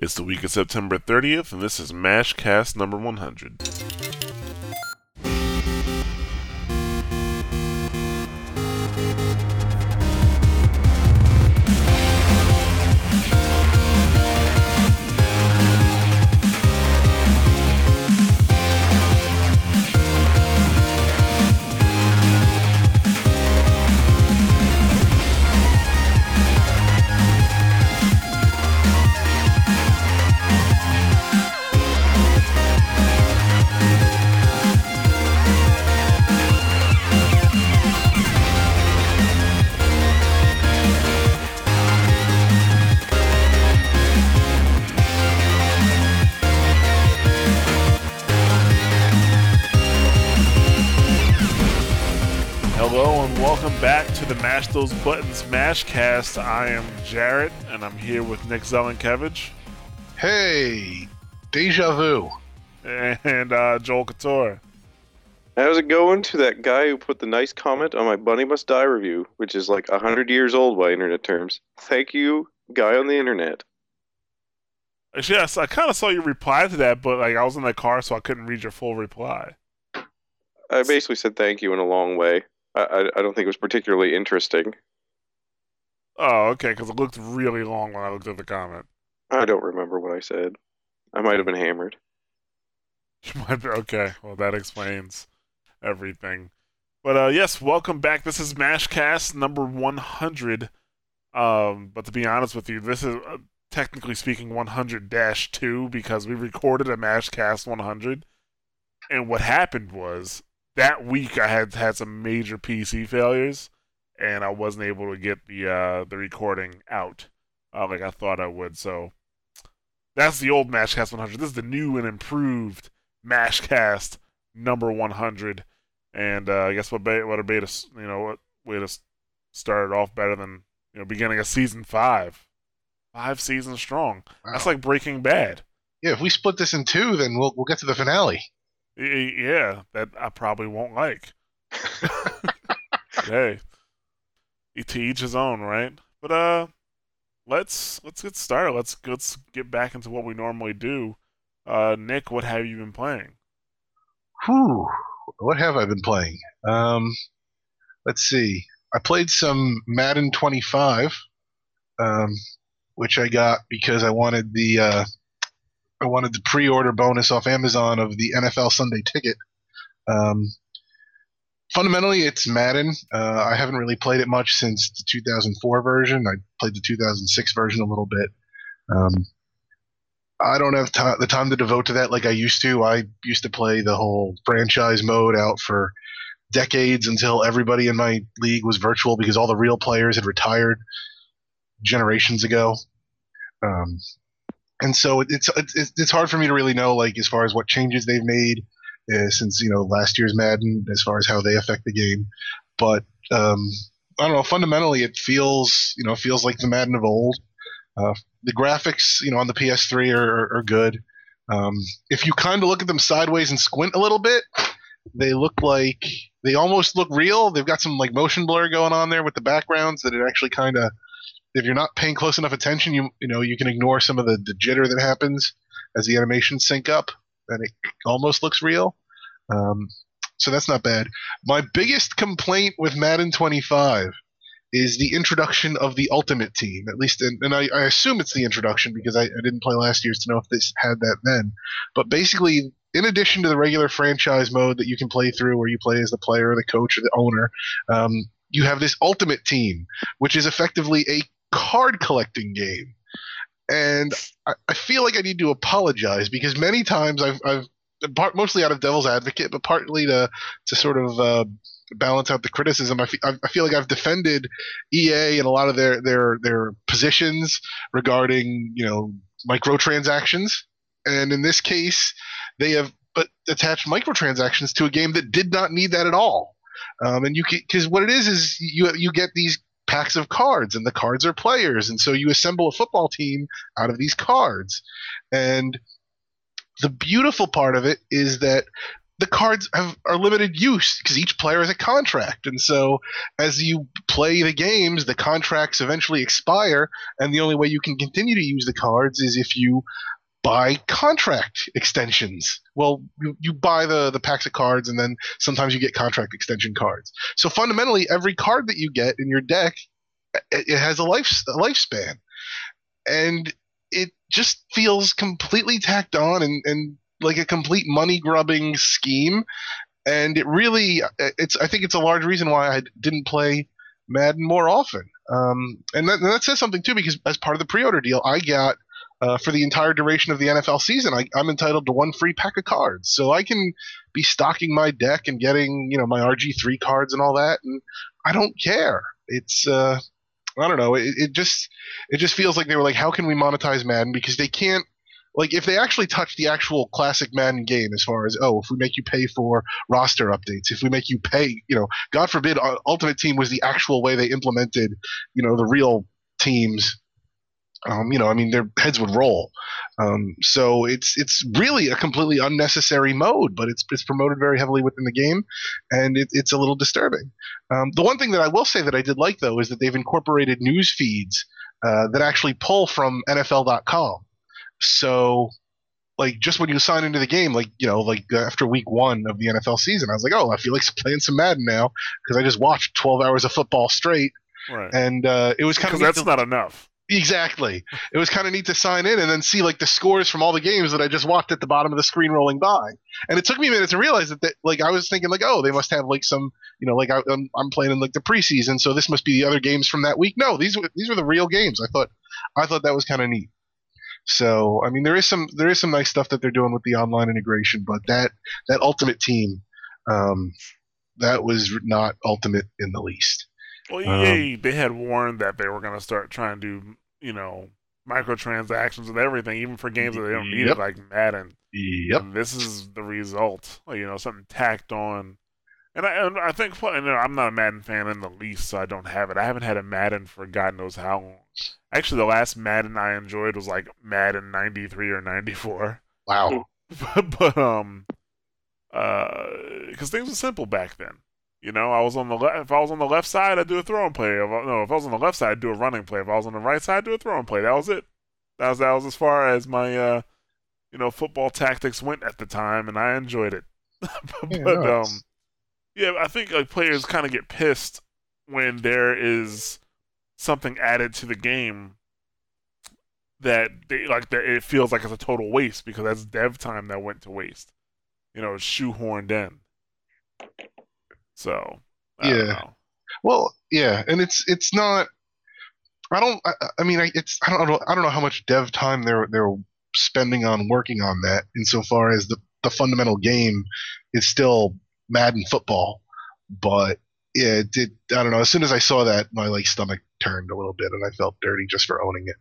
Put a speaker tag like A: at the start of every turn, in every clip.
A: It's the week of September 30th, and this is MashCast number 100. Those Buttons Mashcast. I am Jarrett, and I'm here with Nick Zelenkevich
B: Hey, deja vu.
A: and uh, Joel Couture.
C: How's it going to that guy who put the nice comment on my Bunny Must Die review, which is like 100 years old by internet terms? Thank you, guy on the internet.
A: Actually, yes, I kind of saw you reply to that, but like I was in the car, so I couldn't read your full reply.
C: I basically said thank you in a long way. I, I, don't think it was particularly interesting.
A: Oh, okay, because it looked really long when I looked at the comment.
C: I don't remember what I said. I might have been hammered.
A: You might be okay. Well, that explains everything. But uh, yes, welcome back. This is Mashcast number 100. Um, but to be honest with you, this is uh, technically speaking 100-2 because we recorded a Mashcast 100. And what happened was that week I had had some major PC failures, and I wasn't able to get the uh, the recording out uh, like I thought I would. So that's the old Mashcast 100. This is the new and improved Mashcast number 100. And uh, I guess what be- what a beta, you know, what way to start it off better than you know beginning of season five, five seasons strong. That's like Breaking Bad.
B: Yeah, if we split this in two, then we'll we'll get to the finale.
A: Y- y- Yeah, that I probably won't like. hey, to each his own, right? But uh, let's let's get started. Let's let's get back into what we normally do. Uh, Nick, what have you been playing?
B: Whew. What have I been playing? Um, let's see. I played some Madden 25, um, which I got because I wanted the uh, I wanted the pre-order bonus off Amazon of the NFL Sunday Ticket. Um, fundamentally, it's Madden. Uh, I haven't really played it much since the 2004 version. I played the 2006 version a little bit. Um, I don't have ti the time to devote to that like I used to. I used to play the whole franchise mode out for decades until everybody in my league was virtual because all the real players had retired generations ago. Um, and so it's, it's it's hard for me to really know like as far as what changes they've made uh, since you know last year's Madden as far as how they affect the game. But um, I don't know. Fundamentally, it feels you know feels like the Madden of old. Uh, the graphics, you know, on the PS3 are, are, good. Um, if you kind of look at them sideways and squint a little bit, they look like they almost look real. They've got some like motion blur going on there with the backgrounds that it actually kind of. If you're not paying close enough attention, you you know you can ignore some of the, the jitter that happens as the animations sync up, and it almost looks real. Um, so that's not bad. My biggest complaint with Madden 25 is the introduction of the Ultimate Team. At least, in, and I, I assume it's the introduction because I, I didn't play last year's to know if this had that then. But basically, in addition to the regular franchise mode that you can play through, where you play as the player, the coach, or the owner, um, you have this Ultimate Team, which is effectively a card collecting game. And I, I feel like I need to apologize because many times I've, I've part, mostly out of devil's advocate, but partly to to sort of uh, balance out the criticism. I fe- I feel like I've defended EA and a lot of their their their positions regarding you know microtransactions, and in this case, they have but attached microtransactions to a game that did not need that at all. Um, and you because what it is is you you get these packs of cards, and the cards are players, and so you assemble a football team out of these cards, and the beautiful part of it is that the cards have, are limited use because each player has a contract, and so as you play the games, the contracts eventually expire, and the only way you can continue to use the cards is if you buy contract extensions. Well, you, you buy the the packs of cards, and then sometimes you get contract extension cards. So fundamentally, every card that you get in your deck, it, it has a life a lifespan, and it just feels completely tacked on and, and like a complete money grubbing scheme. And it really, it's I think it's a large reason why I didn't play Madden more often. Um, and, that, and that says something too because as part of the pre-order deal, I got uh, for the entire duration of the NFL season, I, am entitled to one free pack of cards. So I can be stocking my deck and getting, you know, my RG3 cards and all that, and I don't care. It's, uh, I don't know. It, it just, it just feels like they were like, how can we monetize Madden? Because they can't like if they actually touch the actual classic Madden game as far as oh if we make you pay for roster updates if we make you pay you know God forbid uh, Ultimate Team was the actual way they implemented you know the real teams um, you know I mean their heads would roll um, so it's it's really a completely unnecessary mode but it's it's promoted very heavily within the game and it, it's a little disturbing um, the one thing that I will say that I did like though is that they've incorporated news feeds uh, that actually pull from NFL.com so, like, just when you sign into the game, like, you know, like after week one of the NFL season, I was like, oh, I feel like playing some Madden now because I just watched 12 hours of football straight.
A: Right.
B: And uh, it was kind of
A: that's not enough.
B: Exactly. It was kind of neat to sign in and then see like the scores from all the games that I just watched at the bottom of the screen rolling by. And it took me a minute to realize that, that like I was thinking like, oh, they must have like some, you know, like I, am I'm playing in like the preseason, so this must be the other games from that week. No, these were these were the real games. I thought I thought that was kind of neat. So I mean, there is some there is some nice stuff that they're doing with the online integration, but that that Ultimate Team, um, that was not Ultimate in the least.
A: Well, EA um, they had warned that they were going to start trying to do you know microtransactions and everything, even for games that they don't need, yep. like Madden.
B: Yep.
A: And this is the result. You know, something tacked on. And I, and I think you know, I'm not a Madden fan in the least, so I don't have it. I haven't had a Madden for God knows how long. Actually, the last Madden I enjoyed was like Madden '93 or '94.
B: Wow.
A: but, but um, uh, because things were simple back then. You know, I was on the left. If I was on the left side, I'd do a throwing play. If I, no, if I was on the left side, I'd do a running play. If I was on the right side, I'd do a throwing play. That was it. That was that was as far as my uh, you know, football tactics went at the time, and I enjoyed it. but yeah, no, um, yeah, I think like players kind of get pissed when there is something added to the game that they like that it feels like it's a total waste because that's dev time that went to waste. You know, shoehorned in. So yeah.
B: Well, yeah, and it's it's not. I don't. I, I mean, I, it's I don't, I don't. I don't know how much dev time they're they're spending on working on that. Insofar as the the fundamental game is still Madden football, but yeah, it did. I don't know. As soon as I saw that, my like stomach turned a little bit, and I felt dirty just for owning it.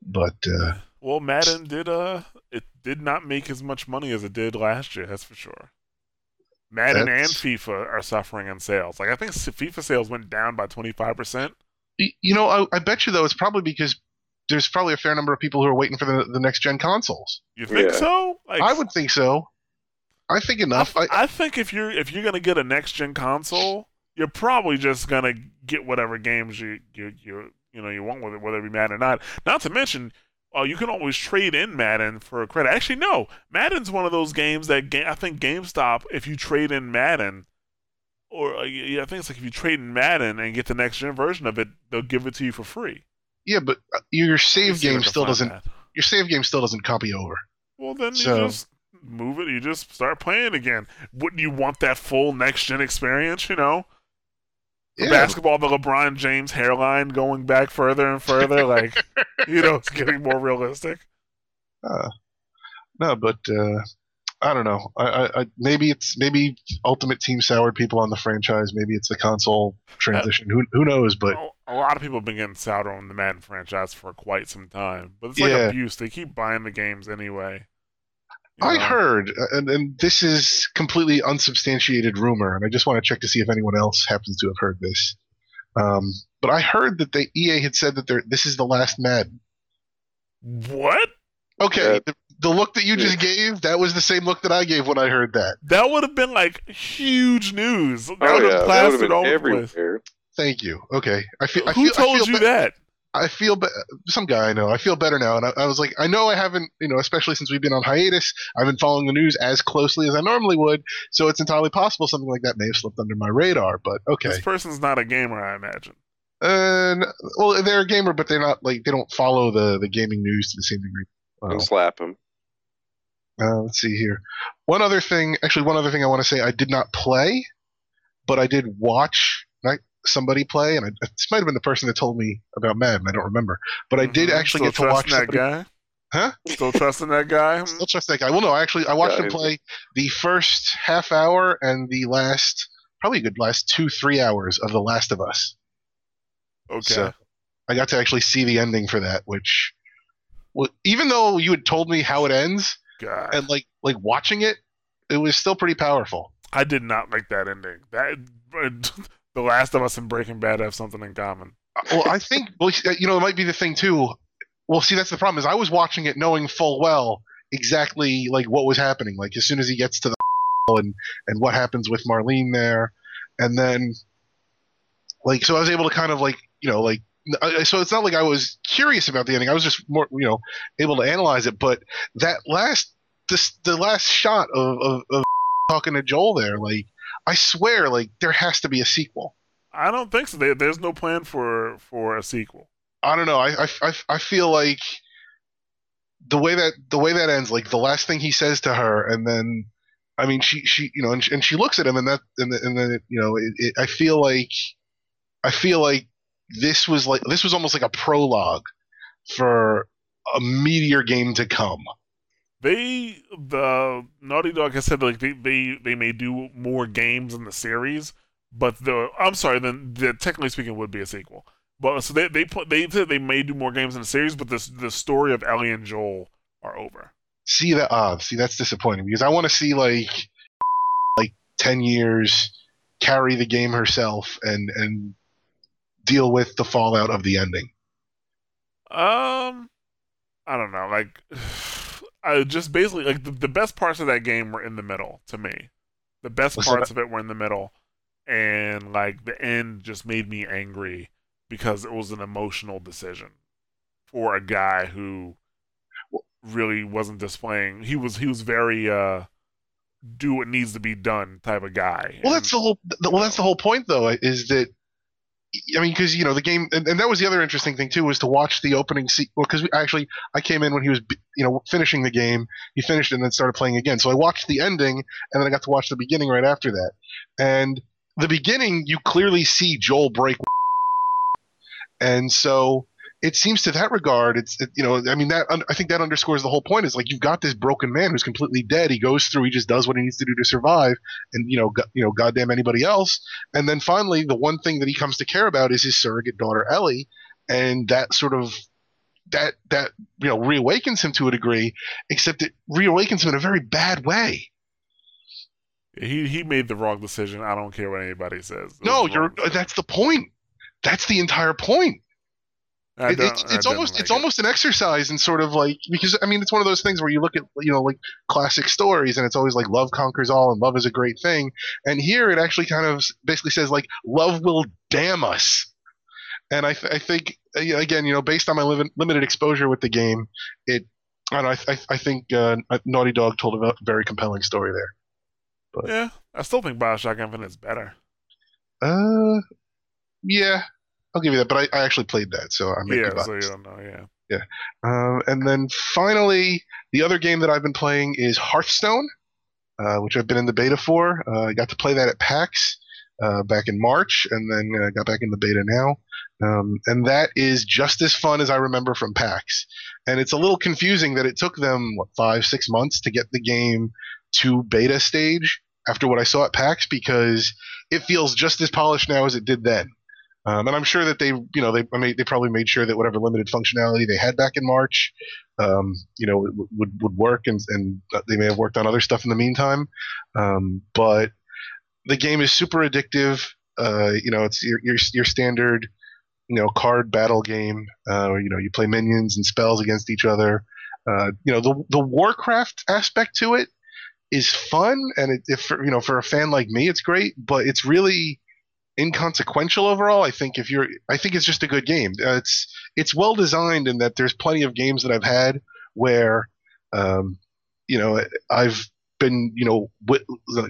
B: But uh,
A: well, Madden did uh, it did not make as much money as it did last year. That's for sure. Madden and FIFA are suffering in sales. Like I think FIFA sales went down by twenty five percent.
B: You know, I, I bet you though it's probably because there's probably a fair number of people who are waiting for the, the next gen consoles.
A: You think yeah. so?
B: Like, I would think so. I think enough.
A: I, I, think if you're if you're gonna get a next gen console, you're probably just gonna get whatever games you you you you know you want with it, whether it be Madden or not. Not to mention, uh, you can always trade in Madden for a credit. Actually, no, Madden's one of those games that ga- I think GameStop, if you trade in Madden, or uh, yeah, I think it's like if you trade in Madden and get the next gen version of it, they'll give it to you for free.
B: Yeah, but uh, your save game still doesn't. That. Your save game still doesn't copy over.
A: Well, then so, you just move it. You just start playing again. Wouldn't you want that full next gen experience? You know, basketball, the LeBron James hairline going back further and further, like you know, it's getting more realistic.
B: Uh, no, but uh, I don't know. I, I, I, maybe it's maybe Ultimate Team soured people on the franchise. Maybe it's the console transition. Uh, who who knows? But
A: a lot of people have been getting sour on the Madden franchise for quite some time. But it's like yeah. abuse. They keep buying the games anyway.
B: I heard, and, and this is completely unsubstantiated rumor, and I just want to check to see if anyone else happens to have heard this. Um, but I heard that the EA had said that this is the last Madden.
A: What?
B: Okay, the, the look that you just gave, that was the same look that I gave when I heard that.
A: That would have been like huge news. That
C: Oh
A: would have
C: that would have
A: plastered
C: been
A: all over the place.
C: everywhere.
B: Thank you. Okay, I feel. I
A: Who
B: feel,
A: told
B: I feel
A: you
B: be-
A: that?
B: I feel be- some guy I know. I feel better now, and I, I was like, I know I haven't, you know, especially since we've been on hiatus. I've been following the news as closely as I normally would, so it's entirely possible something like that may have slipped under my radar. But okay,
A: This person's not a gamer, I imagine.
B: and well, they're a gamer, but they're not like they don't follow the the gaming news to the same degree. Well,
C: And slap him.
B: Uh, let's see here. One other thing, actually, one other thing I want to say. I did not play, but I did watch like, somebody play, and I, this might have been the person that told me about Madden. I don't remember, but I did
A: Mhm.
B: actually
A: Still
B: get to watch
A: that
B: somebody.
A: guy.
B: Huh?
A: Still trusting that guy?
B: Still trust that guy. Well, no, actually, I watched him play the first half hour and the last, probably a good last two, three hours of The Last of Us.
A: Okay.
B: So I got to actually see the ending for that, which, well, even though you had told me how it ends,
A: God.
B: and like like watching it, it was still pretty powerful.
A: I did not like that ending. That The Last of Us and Breaking Bad have something in common.
B: well, I think well, you know, it might be the thing too. Well, see, that's the problem is I was watching it knowing full well exactly like what was happening. Like as soon as he gets to the and and what happens with Marlene there, and then like so I was able to kind of like you know like so it's not like I was curious about the ending. I was just more you know able to analyze it. But that last this the last shot of of, of talking to Joel there, like I swear, like there has to be a sequel.
A: I don't think so. There, there's no plan for for a sequel.
B: I don't know. I, I, I, I feel like the way that the way that ends, like the last thing he says to her, and then I mean, she she you know, and, she- and she looks at him, and that and, the, and then you know, it, it, I feel like I feel like this was like this was almost like a prologue for a meteor game to come.
A: They the Naughty Dog has said like they they, they may do more games in the series, but the I'm sorry, then the, technically speaking it would be a sequel. But so they they put they said they may do more games in the series, but this the story of Ellie and Joel are over.
B: See that? Ah, see that's disappointing because I want to see like like ten years carry the game herself and and deal with the fallout of the ending.
A: Um, I don't know. Like, I just basically like the, the best parts of that game were in the middle to me. The best
B: What's that?
A: parts of it were in the middle, and like the end just made me angry because it was an emotional decision for a guy who really wasn't displaying. He was he was very uh do what needs to be done type of guy.
B: Well, that's the whole. Well, that's the whole point, though, is that I mean, because you know the game, and, and that was the other interesting thing too, was to watch the opening. Se- well, because actually, I came in when he was, you know, finishing the game. He finished it and then started playing again. So I watched the ending, and then I got to watch the beginning right after that. And the beginning, you clearly see Joel break, and so it seems to that regard, it's it, you know, I mean that I think that underscores the whole point. Is like you've got this broken man who's completely dead. He goes through, he just does what he needs to do to survive, and you know, go, you know, goddamn anybody else. And then finally, the one thing that he comes to care about is his surrogate daughter Ellie, and that sort of that that you know reawakens him to a degree, except it reawakens him in a very bad way.
A: he he made the wrong decision. I don't care what anybody says. It
B: No, you're
A: decision.
B: that's the point. That's the entire point.
A: I
B: It- it's it's almost
A: like
B: it's
A: it.
B: almost an exercise in sort of like because I mean it's one of those things where you look at you know like classic stories and it's always like love conquers all and love is a great thing and here it actually kind of basically says like love will damn us and I th- I think uh, again you know based on my lim- limited exposure with the game it and I I, I think uh, Naughty Dog told a very compelling story there.
A: But, Yeah, I still think Bioshock Infinite is better.
B: Uh, yeah, I'll give you that. But I, I actually played that, so I may be
A: Yeah, so you don't know. Yeah.
B: Um, and then finally, the other game that I've been playing is Hearthstone, uh, which I've been in the beta for. Uh, I got to play that at PAX uh, back in March, and then uh, got back in the beta now. Um, and that is just as fun as I remember from PAX. And it's a little confusing that it took them what, five, six months to get the game to beta stage after what I saw at PAX because it feels just as polished now as it did then. Um, and I'm sure that they, you know, they I mean, they probably made sure that whatever limited functionality they had back in March, um, you know, would would, would work, and and they may have worked on other stuff in the meantime. Um, but the game is super addictive. Uh, you know, it's your your, your standard, you know, card battle game. Uh, you know, you play minions and spells against each other. Uh, you know, the the Warcraft aspect to it is fun, and it, if you know for a fan like me, it's great. But it's really inconsequential overall. I think if you're, I think it's just a good game. Uh, it's it's well designed in that there's plenty of games that I've had where, um, you know, I've been you know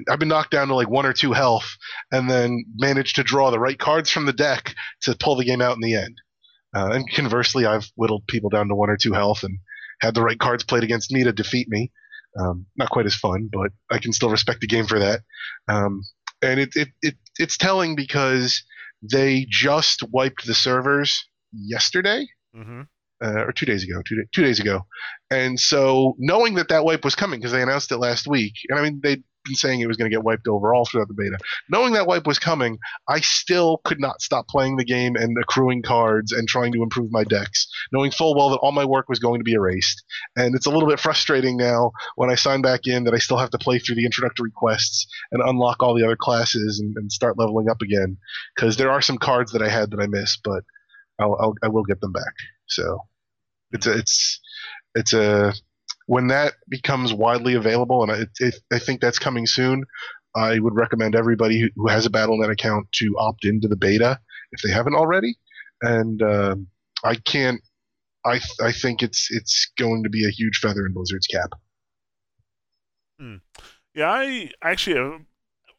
B: I've been knocked down to like one or two health, and then managed to draw the right cards from the deck to pull the game out in the end. Uh, and conversely, I've whittled people down to one or two health and had the right cards played against me to defeat me. Um, not quite as fun, but I can still respect the game for that. Um, and it, it, it it's telling because they just wiped the servers yesterday.
A: Mm-hmm.
B: Uh, or two days ago, two, two days ago, and so knowing that that wipe was coming because they announced it last week, and I mean they been saying it was going to get wiped overall throughout the beta. Knowing that wipe was coming, I still could not stop playing the game and accruing cards and trying to improve my decks, knowing full well that all my work was going to be erased. And it's a little bit frustrating now when I sign back in that I still have to play through the introductory quests and unlock all the other classes and, and start leveling up again because there are some cards that I had that I missed, but I'll, I'll I will get them back. So it's a, it's it's a when that becomes widely available, and I, think that's coming soon, I would recommend everybody who has a Battle.net account to opt into the beta if they haven't already. And um, I can't. I I think it's it's going to be a huge feather in Blizzard's cap.
A: Hmm. Yeah, I actually uh,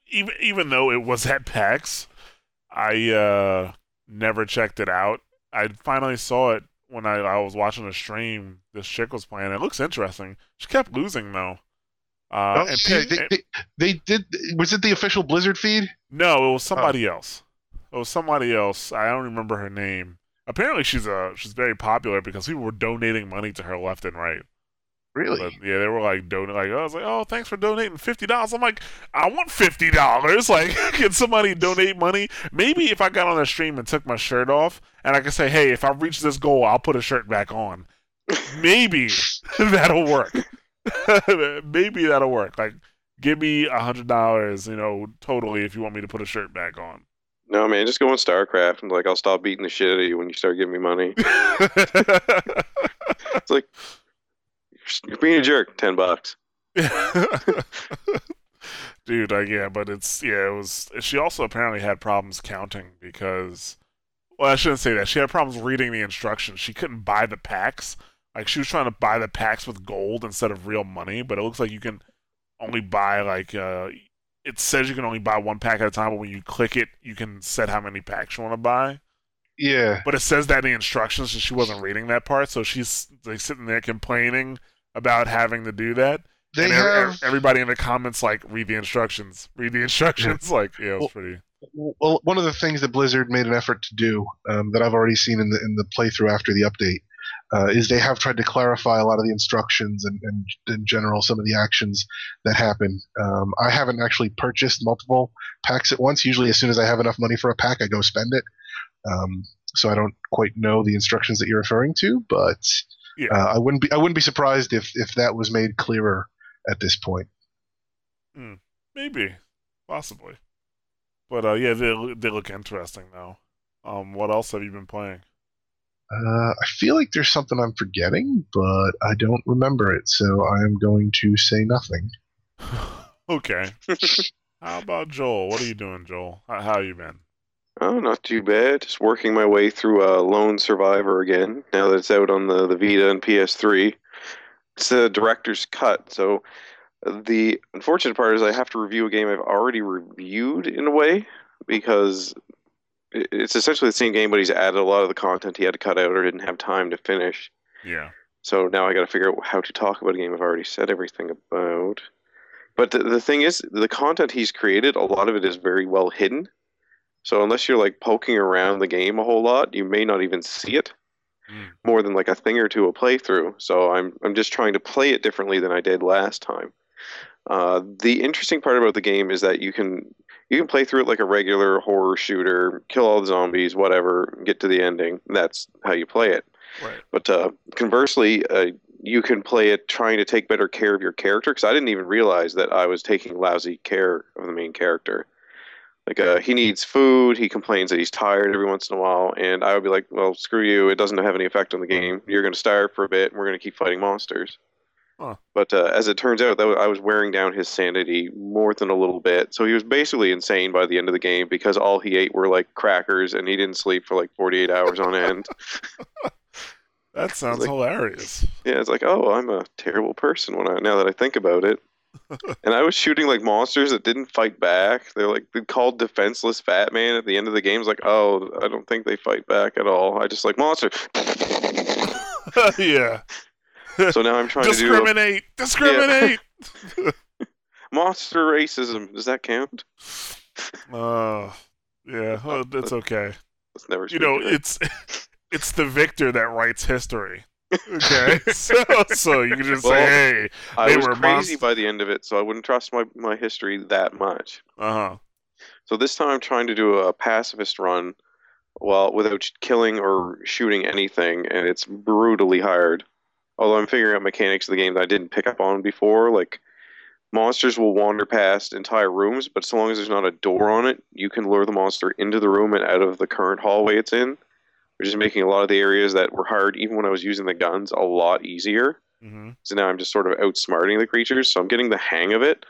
A: even even though it was at PAX, I uh, never checked it out. I finally saw it when I, I was watching a stream, this chick was playing. It looks interesting. She kept losing though. Uh,
B: oh, yeah, they, they, they, did. Was it the official Blizzard feed?
A: No, it was somebody oh. else. It was somebody else. I don't remember her name. Apparently, she's a she's very popular because people were donating money to her left and right.
B: Really?
A: But, yeah, they were like donating. Like I was like, oh, thanks for donating fifty dollars. I'm like, I want fifty dollars. Like, can somebody donate money? Maybe if I got on a stream and took my shirt off, and I could say, hey, if I reach this goal, I'll put a shirt back on. Maybe that'll work. Maybe that'll work. Like, give me a hundred dollars, you know, totally if you want me to put a shirt back on.
C: No, man, just go on StarCraft and like I'll stop beating the shit out of you when you start giving me money. it's like you're being a jerk. Ten bucks.
A: Dude, uh, yeah, but it's yeah, it was. She also apparently had problems counting because, well, I shouldn't say that. She had problems reading the instructions. She couldn't buy the packs. Like she was trying to buy the packs with gold instead of real money, but it looks like you can only buy like uh, it says you can only buy one pack at a time, but when you click it, you can set how many packs you want to buy.
B: Yeah.
A: But it says that in the instructions, and she wasn't reading that part, so she's like sitting there complaining about having to do that.
B: They and have
A: everybody in the comments like read the instructions, read the instructions. Yeah. Like, yeah, it was well, pretty.
B: Well, one of the things that Blizzard made an effort to do um, that I've already seen in the in the playthrough after the update uh, is they have tried to clarify a lot of the instructions and, and in general some of the actions that happen. Um, I haven't actually purchased multiple packs at once. Usually, as soon as I have enough money for a pack, I go spend it. Um, so I don't quite know the instructions that you're referring to, but yeah. Uh, I wouldn't be I wouldn't be surprised if if that was made clearer at this point.
A: Hmm. Maybe, possibly, but uh, yeah, they they look interesting though. Um, what else have you been playing?
B: Uh, I feel like there's something I'm forgetting, but I don't remember it, so I'm going to say nothing.
A: okay. How about Joel? What are you doing, Joel? How, how you been?
C: Oh, not too bad. Just working my way through uh, Lone Survivor again. Now that it's out on the, the Vita and PS3, it's a director's cut. So the unfortunate part is I have to review a game I've already reviewed in a way because it's essentially the same game, but he's added a lot of the content he had to cut out or didn't have time to finish.
A: Yeah.
C: So now I got to figure out how to talk about a game I've already said everything about. But the, the thing is, the content he's created, a lot of it is very well hidden. So unless you're like poking around the game a whole lot, you may not even see it mm. more than like a thing or two a playthrough. So I'm I'm just trying to play it differently than I did last time. Uh, the interesting part about the game is that you can you can play through it like a regular horror shooter, kill all the zombies, whatever, get to the ending. That's how you play it.
A: Right.
C: But uh, conversely, uh, you can play it trying to take better care of your character. Because I didn't even realize that I was taking lousy care of the main character. Like uh, he needs food. He complains that he's tired every once in a while, and I would be like, "Well, screw you. It doesn't have any effect on the game. You're going to starve for a bit, and we're going to keep fighting monsters."
A: Huh.
C: But uh, as it turns out, that I was wearing down his sanity more than a little bit. So he was basically insane by the end of the game because all he ate were like crackers, and he didn't sleep for like 48 hours on end.
A: That sounds
C: Like-
A: hilarious.
C: Yeah, it's like, oh, I'm a terrible person when I now that I think about it. And I was shooting like monsters that didn't fight back. They're like they called defenseless fat man at the end of the game. It's like, oh, I don't think they fight back at all. I just like monster.
A: yeah.
C: so now I'm trying to do a
A: Discriminate. Discriminate.
C: monster racism. Does that count?
A: Uh, yeah, well, it's okay.
C: Never.
A: You know, it's it's the victor that writes history. Okay, so so you can just
C: Well,
A: say, hey,
C: I
A: they
C: was
A: were
C: crazy
A: monst-
C: by the end of it, so I wouldn't trust my my history that much.
A: uh huh,
C: So this time I'm trying to do a pacifist run, well, without killing or shooting anything, and it's brutally hard. Although I'm figuring out mechanics of the game that I didn't pick up on before, like monsters will wander past entire rooms, but so long as there's not a door on it, you can lure the monster into the room and out of the current hallway it's in, which is making a lot of the areas that were hard, even when I was using the guns, a lot easier.
A: hmm
C: So now I'm just sort of outsmarting the creatures, so I'm getting the hang of it.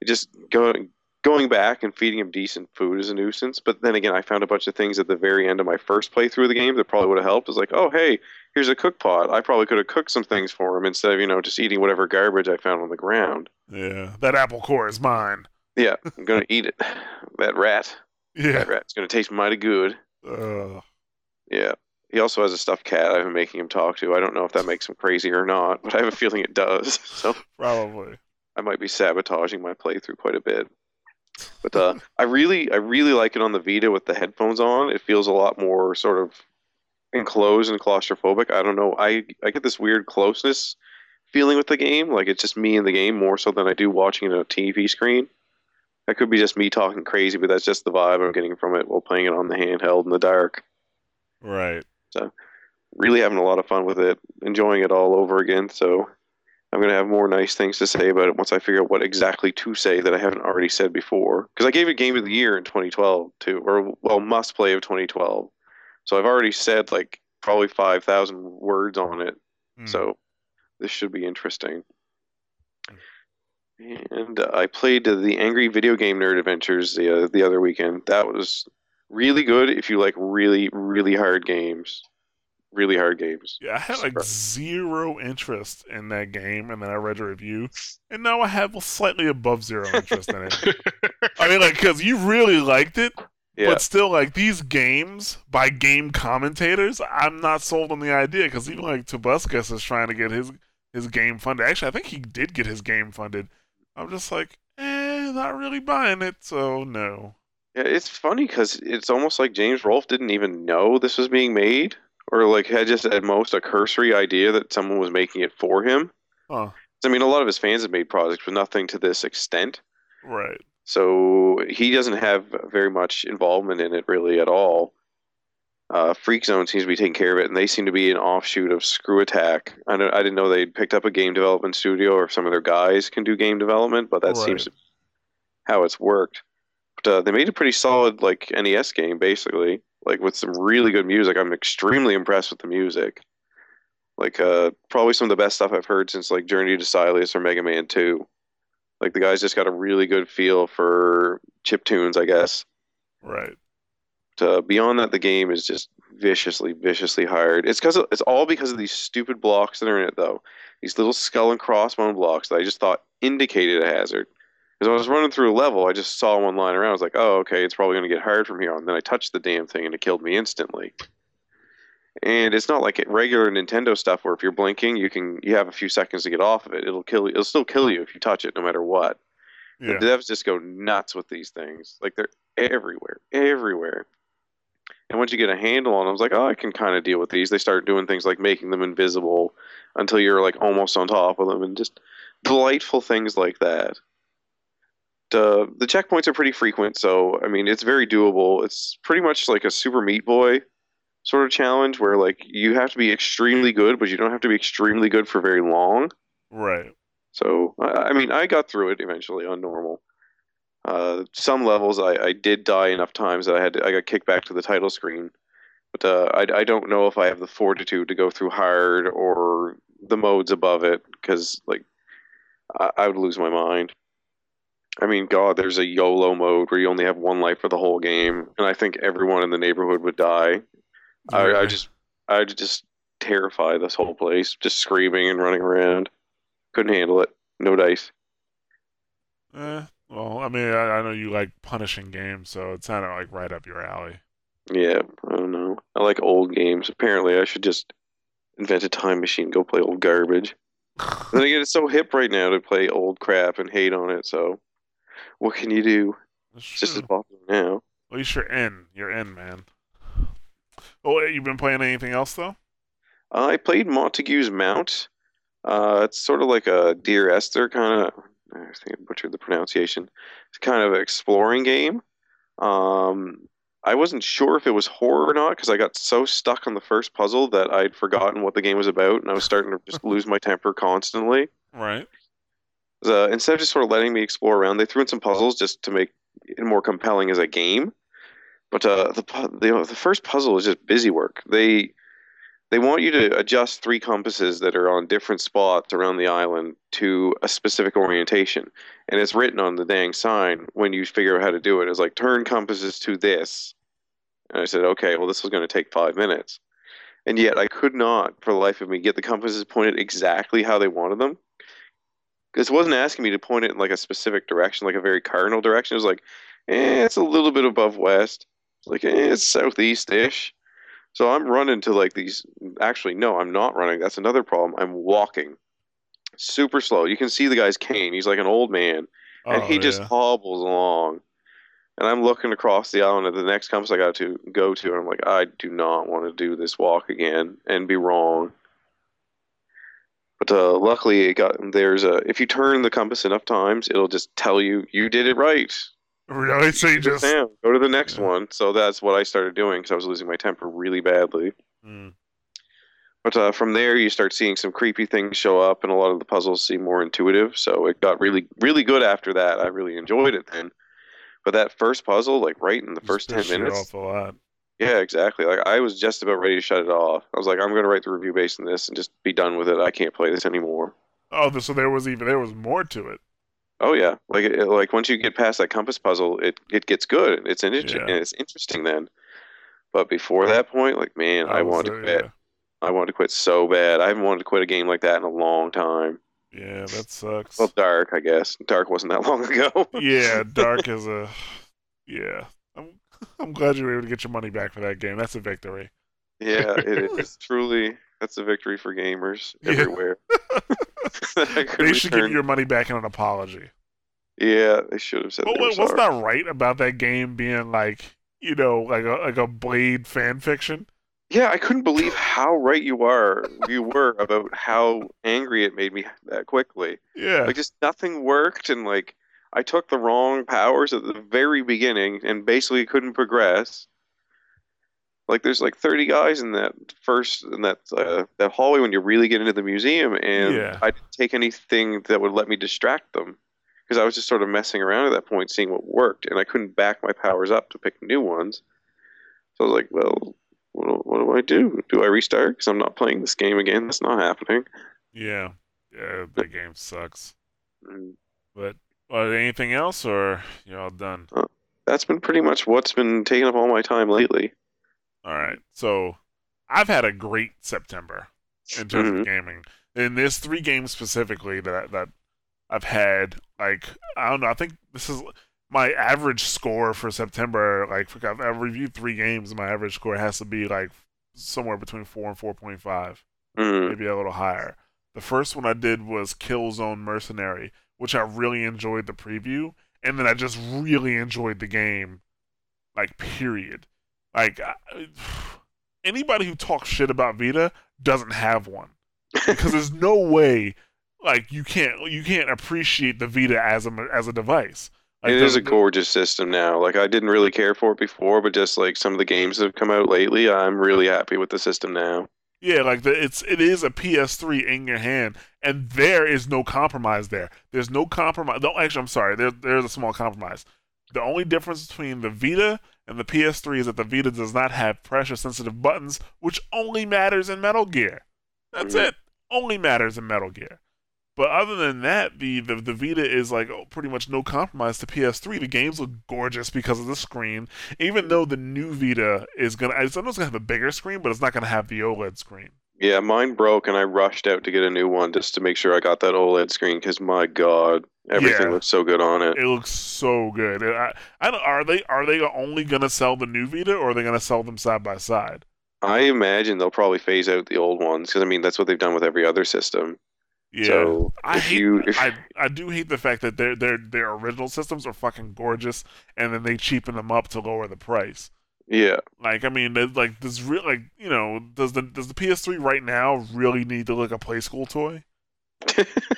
C: It just going going back and feeding them decent food is a nuisance. But then again, I found a bunch of things at the very end of my first playthrough of the game that probably would have helped. It's like, oh hey, here's a cook pot. I probably could have cooked some things for him instead of you know just eating whatever garbage I found on the ground.
A: yeah, that apple core is mine.
C: Yeah, I'm gonna eat it. That rat.
A: Yeah,
C: That rat's gonna taste mighty good.
A: uh,
C: Yeah. He also has a stuffed cat I've been making him talk to. I don't know if that makes him crazy or not, but I have a feeling it does. So
A: probably.
C: I might be sabotaging my playthrough quite a bit. But uh, I really, I really like it on the Vita with the headphones on. It feels a lot more sort of enclosed and claustrophobic. I don't know. I I get this weird closeness feeling with the game, like it's just me in the game more so than I do watching it on a TV screen. That could be just me talking crazy, but that's just the vibe I'm getting from it while playing it on the handheld in the dark.
A: Right.
C: So, really having a lot of fun with it, enjoying it all over again. So I'm going to have more nice things to say about it once I figure out what exactly to say that I haven't already said before. Because I gave it Game of the Year in 2012 too, or well, must play of 2012. So I've already said like probably 5,000 words on it.
A: Hmm.
C: So this should be interesting. And uh, I played the Angry Video Game Nerd Adventures the uh, the other weekend. That was really good if you like really really hard games. Really hard games.
A: Yeah, I had like zero interest in that game, and then I read a review, and now I have slightly above zero interest in it. I mean, like, because you really liked it,
C: Yeah.
A: but still, like these games by game commentators, I'm not sold on the idea. Because even like Tobuscus is trying to get his his game funded. Actually, I think he did get his game funded. I'm just like, eh, not really buying it. So no.
C: Yeah, it's funny because it's almost like James Rolfe didn't even know this was being made, or like had just at most a cursory idea that someone was making it for him.
A: Huh.
C: I mean, a lot of his fans have made projects, but nothing to this extent.
A: Right.
C: So he doesn't have very much involvement in it really at all. Uh, FreakZone seems to be taking care of it, and they seem to be an offshoot of ScrewAttack. I, don't, I didn't know they'd picked up a game development studio, or if some of their guys can do game development, but that
A: Right.
C: seems how it's worked. But uh, they made a pretty solid like NES game, basically, like with some really good music. I'm extremely impressed with the music. Like uh, probably some of the best stuff I've heard since like Journey to Silius or Mega Man Two. Like the guys just got a really good feel for chip tunes, I guess.
A: Right.
C: But, uh, beyond that, the game is just viciously, viciously hard. It's because it's all because of these stupid blocks that are in it, though. These little skull and crossbone blocks that I just thought indicated a hazard. Because I was running through a level, I just saw one lying around. I was like, "Oh, okay, it's probably going to get hard from here on." Then I touched the damn thing, and it killed me instantly. And it's not like regular Nintendo stuff where if you're blinking, you can you have a few seconds to get off of it. It'll kill you. It'll still kill you if you touch it, no matter what.
A: Yeah.
C: The devs just go nuts with these things. Like they're everywhere, everywhere. And once you get a handle on them, I was like, oh, I can kind of deal with these. They start doing things like making them invisible until you're like almost on top of them, and just delightful things like that. Uh, the checkpoints are pretty frequent, so I mean, it's very doable. It's pretty much like a Super Meat Boy sort of challenge where like you have to be extremely good, but you don't have to be extremely good for very long.
A: Right.
C: So I, I mean, I got through it eventually on normal. Uh, some levels I, I did die enough times that I had to, I got kicked back to the title screen. But uh, I, I don't know if I have the fortitude to go through hard or the modes above it because like I, I would lose my mind. I mean, God, there's a YOLO mode where you only have one life for the whole game, and I think everyone in the neighborhood would die. I, I just, I just terrify this whole place, just screaming and running around. Couldn't handle it. No dice.
A: Eh, well, I mean, I, I know you like punishing games, so it sounded like right up your alley.
C: Yeah, I don't know. I like old games. Apparently, I should just invent a time machine, go play old garbage. Then again, it's so hip right now to play old crap and hate on it. So, what can you do? Just as popular now.
A: At least you're in. You're in, man. Oh, you've been playing anything else though?
C: I played Montague's Mount. Uh, it's sort of like a Dear Esther kind of. I think I butchered the pronunciation. It's kind of an exploring game. Um, I wasn't sure if it was horror or not because I got so stuck on the first puzzle that I'd forgotten what the game was about, and I was starting to just lose my temper constantly.
A: Right.
C: Uh, instead of just sort of letting me explore around, they threw in some puzzles just to make it more compelling as a game. But uh, the, the the first puzzle is just busy work. They they want you to adjust three compasses that are on different spots around the island to a specific orientation, and it's written on the dang sign when you figure out how to do it. It's like turn compasses to this, and I said, okay, well this is going to take five minutes, and yet I could not, for the life of me, get the compasses pointed exactly how they wanted them it wasn't asking me to point it in like a specific direction, like a very cardinal direction. It was like, eh, it's a little bit above west. It's like, eh, it's southeast-ish. So I'm running to like these. Actually, no, I'm not running. That's another problem. I'm walking, super slow. You can see the guy's cane. He's like an old man, and
A: Oh,
C: he just hobbles along. And I'm looking across the island at the next compass I got to go to, and I'm like, I do not want to do this walk again and be wrong. But uh, luckily, it got there's a if you turn the compass enough times, it'll just tell you you did it right.
A: Really? So you just.
C: down. go to the next
A: Yeah.
C: one. So that's what I started doing because I was losing my temper really badly.
A: Mm.
C: But uh, from there, you start seeing some creepy things show up, and a lot of the puzzles seem more intuitive. So it got really, really good after that. I really enjoyed it then. But that first puzzle, like right in the first ten
A: pissed you
C: minutes,
A: off a lot.
C: Yeah, exactly. Like I was just about ready to shut it off. I was like, I'm gonna write the review based on this and just be done with it. I can't play this anymore.
A: Oh, so there was even there was more to it.
C: Oh yeah, like it, like once you get past that compass puzzle, it it gets good. It's an inter-
A: Yeah.
C: and it's interesting then. But before that point, like man, I
A: That
C: wanted to quit. I wanted to quit so bad. I haven't wanted to quit a game like that in a long time.
A: Yeah, yeah, that sucks.
C: Well, Dark, I guess. Dark wasn't that long ago.
A: yeah, Dark is a. Yeah, I'm. Glad you were able to get your money back for that game. That's a victory.
C: yeah, it is truly. That's a victory for gamers everywhere. Could
A: They should give
C: return-
A: you your money back in an apology.
C: Yeah, they should have said
A: But what, what's not right about that game being like, you know, like a like a Blade fan fiction?
C: Yeah, I couldn't believe how right you are. You were about how angry it made me that quickly.
A: Yeah,
C: Like just nothing worked, and like I took the wrong powers at the very beginning, and basically couldn't progress. Like there's like 30 guys in that first in that uh, that hallway when you really get into the museum, and
A: Yeah.
C: I didn't take anything that would let me distract them because I was just sort of messing around at that point, seeing what worked, and I couldn't back my powers up to pick new ones. So I was like, well, what do, what do I do? Do I restart? Because I'm not playing this game again. That's not happening.
A: yeah, yeah. the game sucks.
C: Mm.
A: But uh, anything else, or you're all done?
C: That's been pretty much what's been taking up all my time lately.
A: All right. So I've had a great September in terms
C: Mhm.
A: of gaming. And there's three games specifically that that I've had. Like I don't know. I think this is my average score for September. Like I've, I've reviewed three games, and my average score has to be like somewhere between four and four point five,
C: Mm.
A: maybe a little higher. The first one I did was Killzone Mercenary, which I really enjoyed the preview, and then I just really enjoyed the game. Like period. Like I- anybody who talks shit about Vita doesn't have one because there's no way like you can't you can't appreciate the Vita as a as a device. Like,
C: it is a gorgeous system now. Like I didn't really care for it before, but just like some of the games that have come out lately, I'm really happy with the system now.
A: Yeah, like the, it's it is a PS3 in your hand, and there is no compromise there. There's no compromise. No, actually, I'm sorry. There, there's a small compromise. The only difference between the Vita and the PS3 is that the Vita does not have pressure-sensitive buttons, which only matters in Metal Gear. That's
C: Mhm.
A: it. Only matters in Metal Gear. But other than that, the, the the Vita is like oh, pretty much no compromise to PS3. The games look gorgeous because of the screen, even though the new Vita is gonna. It's gonna have a bigger screen, but it's not gonna have the OLED screen.
C: Yeah, mine broke, and I rushed out to get a new one just to make sure I got that OLED screen. Because my God, everything
A: Yeah.
C: looks so good on it.
A: It looks so good. I, I don't, are they are they only gonna sell the new Vita, or are they gonna sell them side by side?
C: I imagine they'll probably phase out the old ones because I mean that's what they've done with every other system.
A: Yeah.
C: So
A: I hate.
C: you, if,
A: I I do hate the fact that their their their original systems are fucking gorgeous, and then they cheapen them up to lower the price.
C: yeah,
A: Like I mean, like does real like you know does the does the PS3 right now really need to look a play school toy?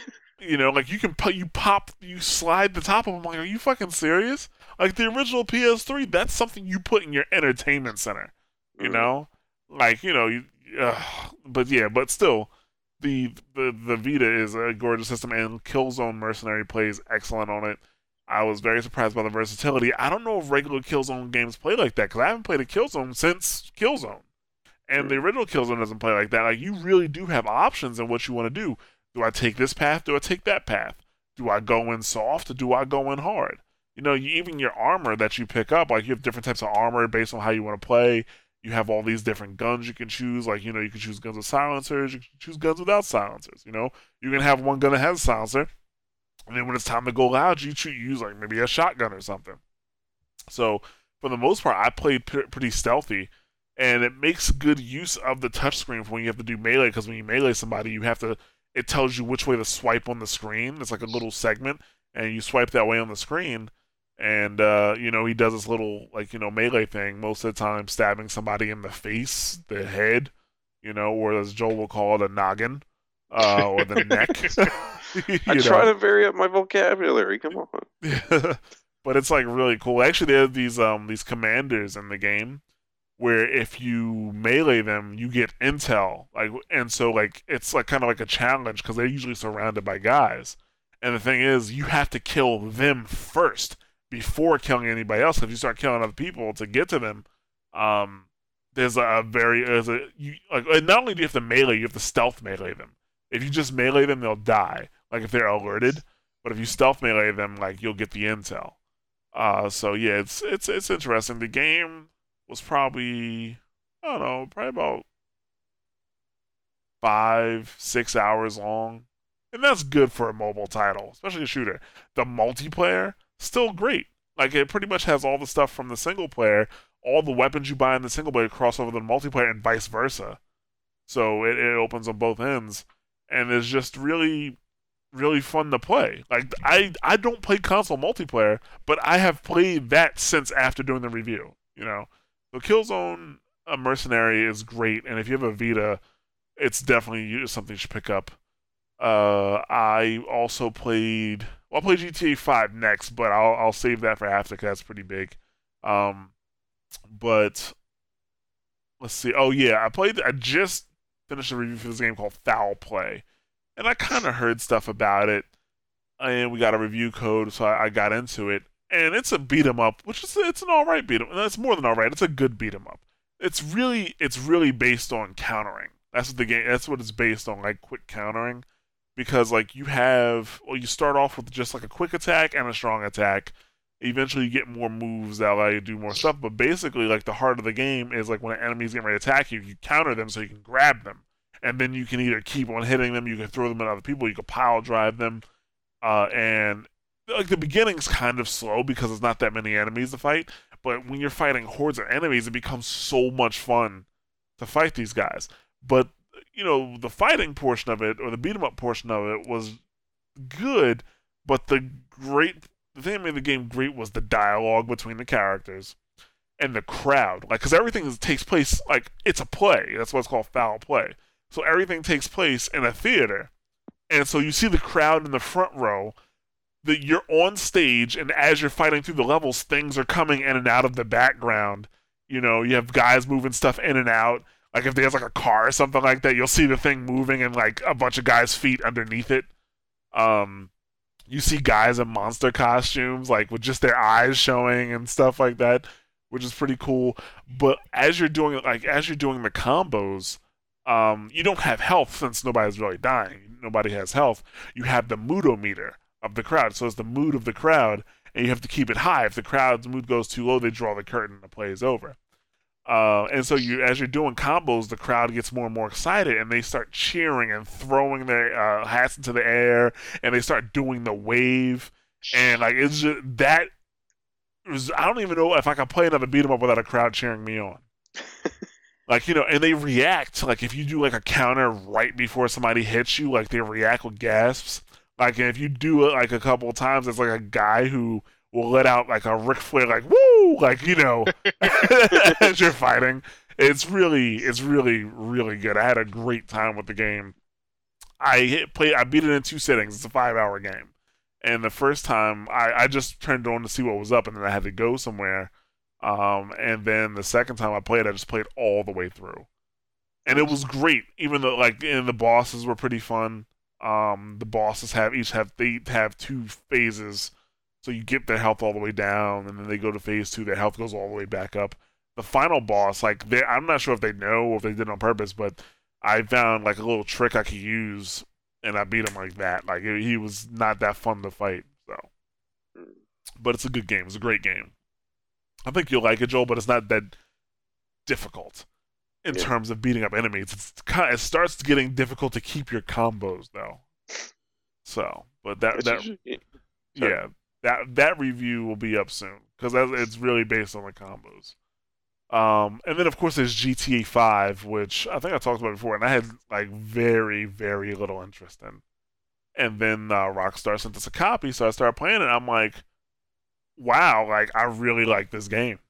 A: You know, like you can put you pop you slide the top of them. Like, are you fucking serious? Like the original PS3, that's something you put in your entertainment center. You
C: Mhm.
A: know, like you know, you, uh, but yeah, but still, the the the Vita is a gorgeous system, and Killzone Mercenary plays excellent on it. I was very surprised by the versatility. I don't know if regular Killzone games play like that because I haven't played a Killzone since Killzone, and the original Killzone doesn't play like that. Like you really do have options in what you want to do. Do I take this path? Do I take that path? Do I go in soft? Or do I go in hard? You know, you, even your armor that you pick up, like you have different types of armor based on how you want to play. You have all these different guns you can choose. Like, you know, you can choose guns with silencers, you can choose guns without silencers. You know, you can have one gun that has a silencer, and then when it's time to go loud, you choose use like maybe a shotgun or something. So, for the most part, I played p- pretty stealthy, and it makes good use of the touchscreen for when you have to do melee. Because when you melee somebody, you have to. It tells you which way to swipe on the screen. It's like a little segment, and you swipe that way on the screen. And uh, you know he does this little like you know melee thing most of the time, stabbing somebody in the face, the head, you know, or as Joel will call it, a noggin, uh, or the neck. You
C: I
A: know?
C: try to vary up my vocabulary. Come on.
A: but it's like really cool. Actually, there are these um these commanders in the game where if you melee them, you get intel. Like, and so like it's like kind of like a challenge because they're usually surrounded by guys. And the thing is, you have to kill them first before killing anybody else. If you start killing other people to get to them, um, there's a very there's a you like not only do you have to melee, you have to stealth melee them. If you just melee them, they'll die. Like if they're alerted. But if you stealth melee them, like you'll get the intel. Uh, so yeah, it's it's it's interesting. The game was probably I don't know, probably about five six hours long, and that's good for a mobile title, especially a shooter. The multiplayer still great. Like it pretty much has all the stuff from the single player. All the weapons you buy in the single player cross over to the multiplayer, and vice versa. So it, it opens on both ends, and it's just really really fun to play. Like I I don't play console multiplayer, but I have played that since after doing the review. You know, so Killzone a Mercenary is great, and if you have a Vita, it's definitely something you should pick up. Uh, I also played. Well, I'll play GTA 5 next, but I'll I'll save that for after because that's pretty big. Um, but let's see. Oh yeah, I played. I just finished a review for this game called Foul Play and I kind of heard stuff about it, and we got a review code, so I, I got into it. And it's a beat 'em up, which is it's an all right beat 'em. It's more than all right. It's a good beat 'em up. It's really it's really based on countering. That's what the game. That's what it's based on, like quick countering, because like you have well, you start off with just like a quick attack and a strong attack. Eventually, you get more moves that allow you to do more stuff. But basically, like the heart of the game is like when an enemy's getting ready to attack you, you counter them so you can grab them and then you can either keep on hitting them, you can throw them at other people, you can pile drive them, uh, and like the beginning's kind of slow because there's not that many enemies to fight. But when you're fighting hordes of enemies, it becomes so much fun to fight these guys. But you know, the fighting portion of it or the beat 'em up portion of it was good, but the great the thing that made the game great was the dialogue between the characters and the crowd. Like, because everything is, takes place like it's a play. That's what's called foul play. So everything takes place in a theater. And so you see the crowd in the front row, that you're on stage, and as you're fighting through the levels, things are coming in and out of the background. You know, you have guys moving stuff in and out. Like if there's like a car or something like that, you'll see the thing moving and like a bunch of guys' feet underneath it. Um, you see guys in monster costumes, like with just their eyes showing and stuff like that, which is pretty cool. But as you're doing like as you're doing the combos, um, you don't have health since nobody's really dying. Nobody has health. You have the moodometer of the crowd, so it's the mood of the crowd, and you have to keep it high. If the crowd's mood goes too low, they draw the curtain and the play is over. Uh, and so you, as you're doing combos, the crowd gets more and more excited, and they start cheering and throwing their uh, hats into the air, and they start doing the wave, and like it's just that. Was, I don't even know if I can play another beat 'em up without a crowd cheering me on. like you know, and they react like if you do like a counter right before somebody hits you, like they react with gasps. Like if you do it like a couple of times, it's like a guy who will let out like a Ric Flair, like woo, like you know, as you're fighting. It's really, it's really, really good. I had a great time with the game. I hit play. I beat it in two sittings. It's a five-hour game, and the first time I, I just turned on to see what was up, and then I had to go somewhere. Um, and then the second time I played, I just played all the way through, and it was great. Even though like and the bosses were pretty fun. Um, the bosses have each have they have two phases so you get their health all the way down, and then they go to phase two, their health goes all the way back up. The final boss, like they, I'm not sure if they know or if they did it on purpose, but I found like a little trick I could use, and I beat him like that. Like it, he was not that fun to fight. So, but it's a good game. It's a great game. I think you'll like it, Joel, but it's not that difficult in yeah. terms of beating up enemies. It's kind of, it starts getting difficult to keep your combos though. So, but that that yeah, that that review will be up soon because it's really based on the combos. Um, and then of course there's GTA 5, which I think I talked about before, and I had like very very little interest in. And then uh, Rockstar sent us a copy, so I started playing it. I'm like, wow, like I really like this game.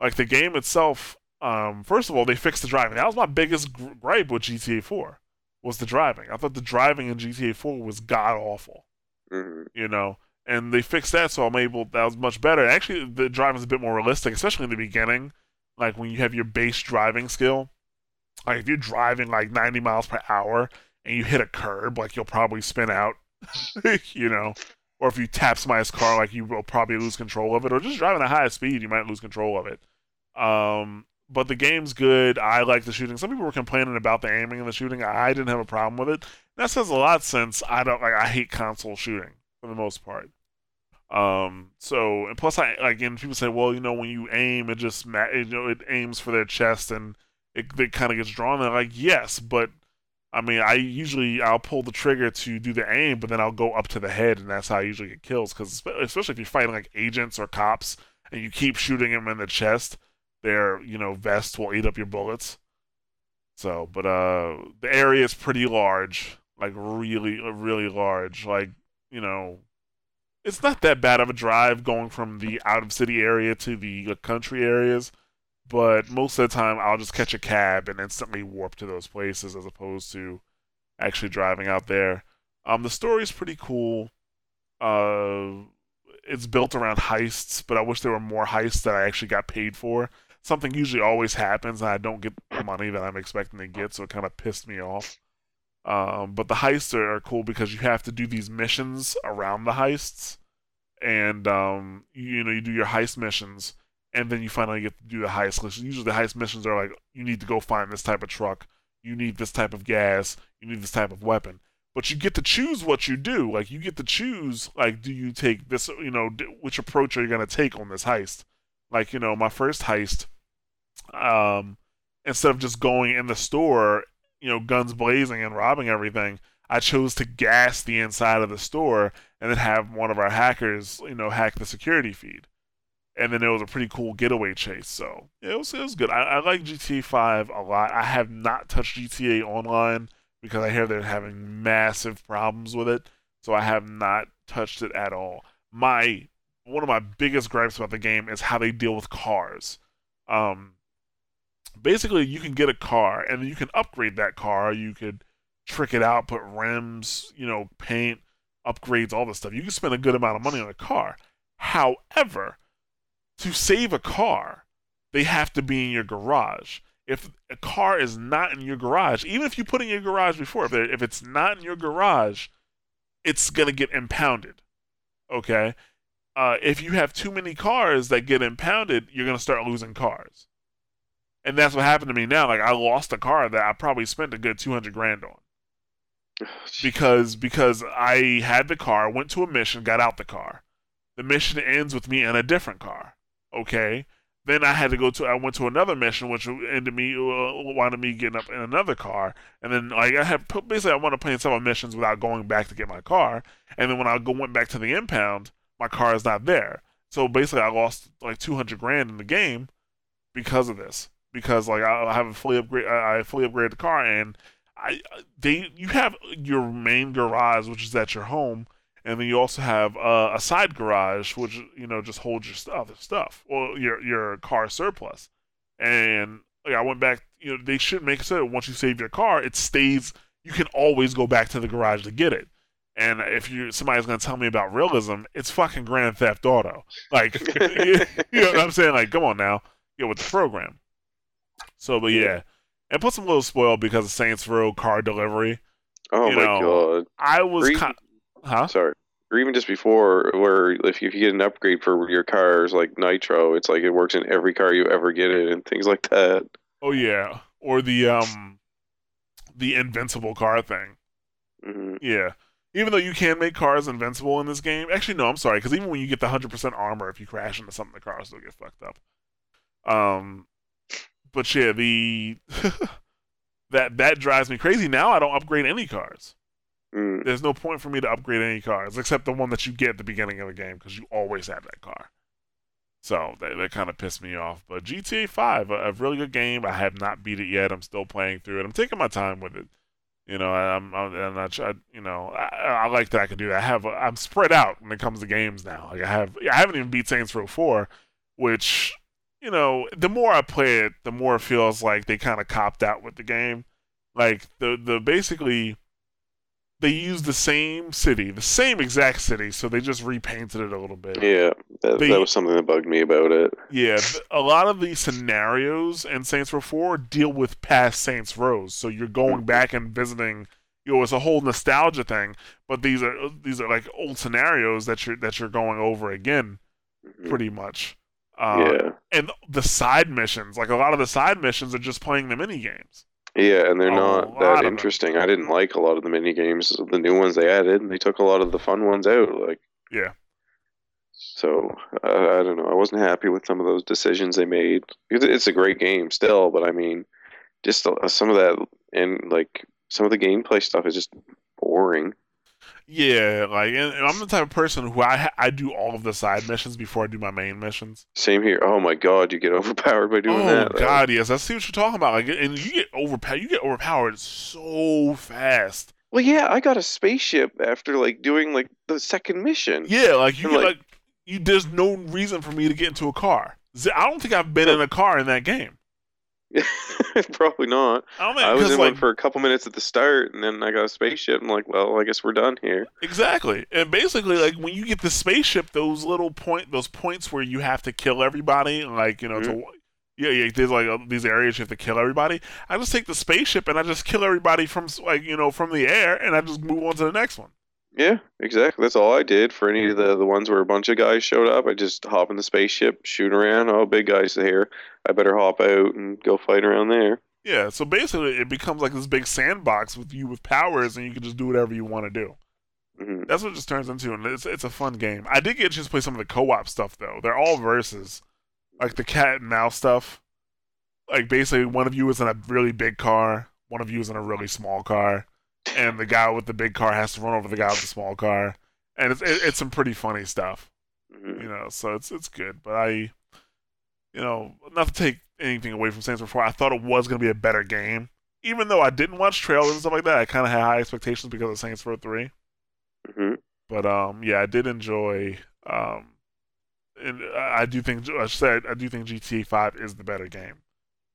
A: Like the game itself. Um, first of all, they fixed the driving. That was my biggest gripe with GTA 4 was the driving. I thought the driving in GTA 4 was god awful.
C: Mm-hmm.
A: You know, and they fixed that, so I'm able. That was much better. Actually, the driving is a bit more realistic, especially in the beginning, like when you have your base driving skill. Like if you're driving like 90 miles per hour and you hit a curb, like you'll probably spin out, you know. Or if you tap somebody's car, like you will probably lose control of it. Or just driving at high speed, you might lose control of it. Um, but the game's good. I like the shooting. Some people were complaining about the aiming and the shooting. I didn't have a problem with it. That says a lot since I don't like. I hate console shooting for the most part. Um, so and plus I like and people say, well, you know, when you aim, it just ma- you know it aims for their chest and it, it kind of gets drawn. And like, yes, but I mean, I usually I'll pull the trigger to do the aim, but then I'll go up to the head, and that's how I usually get kills. Because especially if you're fighting like agents or cops, and you keep shooting them in the chest, their you know vest will eat up your bullets. So, but uh, the area is pretty large, like really, really large. Like you know, it's not that bad of a drive going from the out of city area to the country areas, but most of the time I'll just catch a cab and instantly warp to those places as opposed to actually driving out there. Um, the story's pretty cool. Uh, it's built around heists, but I wish there were more heists that I actually got paid for. Something usually always happens, and I don't get the money that I'm expecting to get, so it kind of pissed me off. Um, but the heists are, are, cool because you have to do these missions around the heists, and um, you, you, know you do your heist missions, and then you finally get to do the heist. Usually the heist missions are like you need to go find this type of truck, you need this type of gas, you need this type of weapon. But you get to choose what you do. Like you get to choose like do you take this you know which approach are you gonna take on this heist? Like you know my first heist, um, instead of just going in the store you know, guns blazing and robbing everything, I chose to gas the inside of the store and then have one of our hackers, you know, hack the security feed. And then it was a pretty cool getaway chase. So it was it was good. I, I like GTA 5 a lot. I have not touched GTA Online because I hear they're having massive problems with it. So I have not touched it at all. My one of my biggest gripes about the game is how they deal with cars. Um, basically you can get a car and you can upgrade that car. You could trick it out, put rims, you know, paint, upgrades, all this stuff. You can spend a good amount of money on a car. However, to save a car, they have to be in your garage. if a car is not in your garage, even if you put in your garage before, if, if it's not in your garage, it's gonna get impounded. Okay, uh, if you have too many cars that get impounded, you're gonna start losing cars, and that's what happened to me now. Like I lost a car that I probably spent a good two hundred grand on because because I had the car, went to a mission, got out the car. The mission ends with me in a different car. Okay. Then I had to go to I went to another mission, which ended me uh, wanted me getting up in another car, and then like I have basically I want to play several missions without going back to get my car, and then when I go went back to the impound, my car is not there. So basically, I lost like two hundred grand in the game because of this. Because like I have a fully upgrade, I fully upgraded the car, and I they you have your main garage, which is at your home, and then you also have uh, a side garage, which you know just holds your stuff, stuff, or your your car surplus. And like, I went back. You know, they should make it so that once you save your car, it stays. You can always go back to the garage to get it. And if you somebody's gonna tell me about realism, it's fucking Grand Theft Auto. Like, you know what I'm saying? Like, come on now, get with the program. So, but yeah, and plus I'm a little spoiled because of Saints Row car delivery.
C: Oh
A: you
C: my
A: know,
C: god!
A: I was, kind, huh?
C: Sorry. Or even just before, where if you, if you get an upgrade for your cars like Nitro, it's like it works in every car you ever get it and things like that.
A: Oh yeah, or the um, the invincible car thing.
C: hmm
A: Yeah. Even though you can make cars invincible in this game, actually no, I'm sorry, because even when you get the hundred percent armor, if you crash into something, the car will still get fucked up. Um, but yeah, the that that drives me crazy. Now I don't upgrade any cards.
C: Mm.
A: There's no point for me to upgrade any cards except the one that you get at the beginning of the game because you always have that car. So that, that kind of pissed me off. But GTA 5, a, a really good game. I have not beat it yet. I'm still playing through it. I'm taking my time with it. You know, I'm, I'm and I try. You know, I, I like that I can do that. I have. I'm spread out when it comes to games now. Like I have. I haven't even beat Saints Row 4, which you know, the more I play it, the more it feels like they kind of copped out with the game. Like the the basically they used the same city, the same exact city, so they just repainted it a little bit.
C: Yeah, that,
A: They-
C: that was something that bugged me about it.
A: Yeah, a lot of these scenarios in Saints Row 4 deal with past Saints Rows, so you're going back and visiting. You know, it's a whole nostalgia thing, but these are these are like old scenarios that you're that you're going over again,
C: Mhm.
A: pretty much. Uh,
C: yeah,
A: and the side missions, like a lot of the side missions, are just playing the mini games.
C: yeah, and they're
A: a
C: not that
A: of them.
C: interesting. I didn't like a lot of the mini games, the new ones they added, and they took a lot of the fun ones out. Like,
A: Yeah.
C: so uh, I don't know. I wasn't happy with some of those decisions they made. It's a great game still, but I mean, just some of that and like some of the gameplay stuff is just boring.
A: Yeah, like, and, and I'm the type of person who I I do all of the side missions before I do my main missions.
C: Same here. Oh my god, you get overpowered by doing
A: oh
C: that. though.
A: God, yes, I see what you're talking about. Like, and you get overpowered. You get overpowered so fast.
C: Well, yeah, I got a spaceship after like doing like the second mission.
A: Yeah, like you get
C: like-
A: like you. There's no reason for me to get into a car. I don't think I've been in a car in that game.
C: Probably not.
A: I don't
C: I was in
A: like
C: one for a couple minutes at the start, and then I got a spaceship. I'm like, well, I guess we're done here.
A: Exactly. And basically like when you get the spaceship, those little point those points where you have to kill everybody, like, you know, to yeah, yeah, there's like uh, these areas you have to kill everybody. I just take the spaceship and I just kill everybody from like, you know, from the air and I just move on to the next one.
C: Yeah, exactly. That's all I did for any of the the ones where a bunch of guys showed up. I just hop in the spaceship, shoot around. Oh, big guys are here. I better hop out and go fight around there.
A: Yeah, so basically it becomes like this big sandbox with you with powers and you can just do whatever you want to do.
C: hmm
A: That's what it just turns into and it's it's a fun game. I did get a chance to play some of the co-op stuff though. They're all versus. Like the cat and mouse stuff. Like basically one of you is in a really big car, one of you is in a really small car, and the guy with the big car has to run over the guy with the small car. And it's it, it's some pretty funny stuff.
C: hmm
A: you know, so it's it's good. But I, you know, not to take anything away from Saints 4, I thought it was going to be a better game. Even though I didn't watch trailers and stuff like that, I kind of had high expectations because of Saints Row 3.
C: hmm
A: But um, yeah, I did enjoy. Um, and I do think I said I do think GTA 5 is the better game.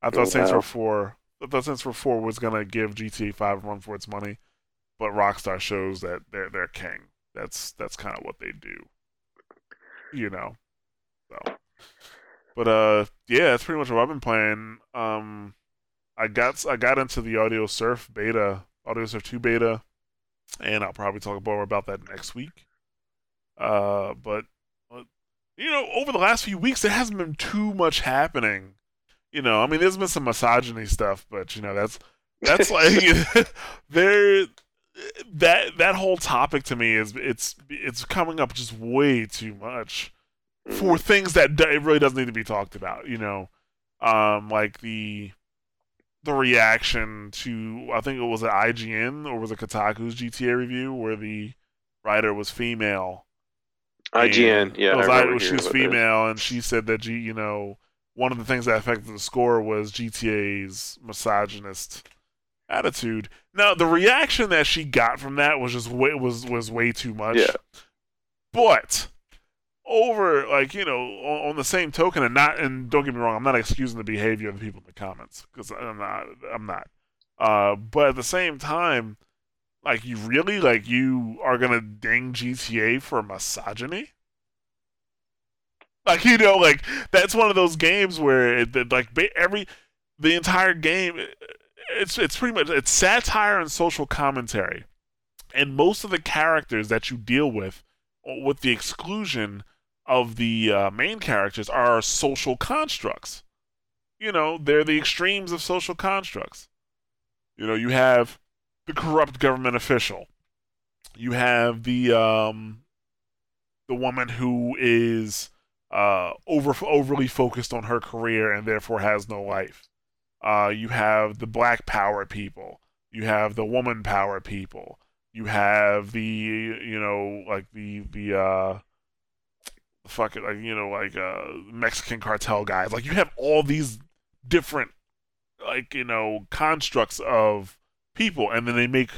A: I thought
C: Oh,
A: Saints
C: wow.
A: Row 4, Saints Row 4 was to give GTA 5 a run for its money, but Rockstar shows that they're they're king. That's that's kind of what they do. You know. So, but uh, yeah, that's pretty much what I've been playing. Um, I got I got into the Audiosurf beta, Audiosurf two beta, and I'll probably talk more about that next week. Uh, but you know, over the last few weeks, there hasn't been too much happening. You know, I mean, there's been some misogyny stuff, but you know, that's that's like there. That that whole topic to me is it's it's coming up just way too much for things that it really doesn't need to be talked about. You know, um, like the the reaction to I think it was an IGN or was it Kotaku's GTA review where the writer was female.
C: IGN, yeah,
A: was,
C: I
A: I, she was female, and she said that you know one of the things that affected the score was GTA's misogynist attitude. Now, the reaction that she got from that was just way was was way too much.
C: Yeah.
A: But over like you know on, on, the same token and not and don't get me wrong i'm not excusing the behavior of the people in the comments because i'm not i'm not uh, but at the same time like you really like you are gonna ding gta for misogyny like you know like that's one of those games where it, like every the entire game it's it's pretty much it's satire and social commentary and most of the characters that you deal with with the exclusion of the uh, main characters are social constructs. You know, they're the extremes of social constructs. You know, you have the corrupt government official. You have the um, the woman who is uh, over overly focused on her career and therefore has no life. Uh, you have the black power people. You have the woman power people. You have the you know like the the uh, fucking like you know like uh Mexican cartel guys. Like you have all these different like you know constructs of people, and then they make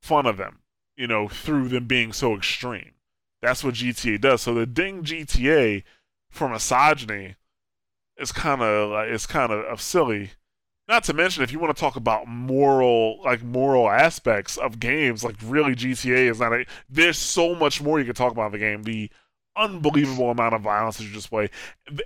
A: fun of them. You know through them being so extreme. That's what GTA does. So the ding GTA for misogyny is kind of like it's kind of silly. Not to mention, if you want to talk about moral, like moral aspects of games, like really GTA is not a. There's so much more you can talk about the game. The unbelievable amount of violence that you display.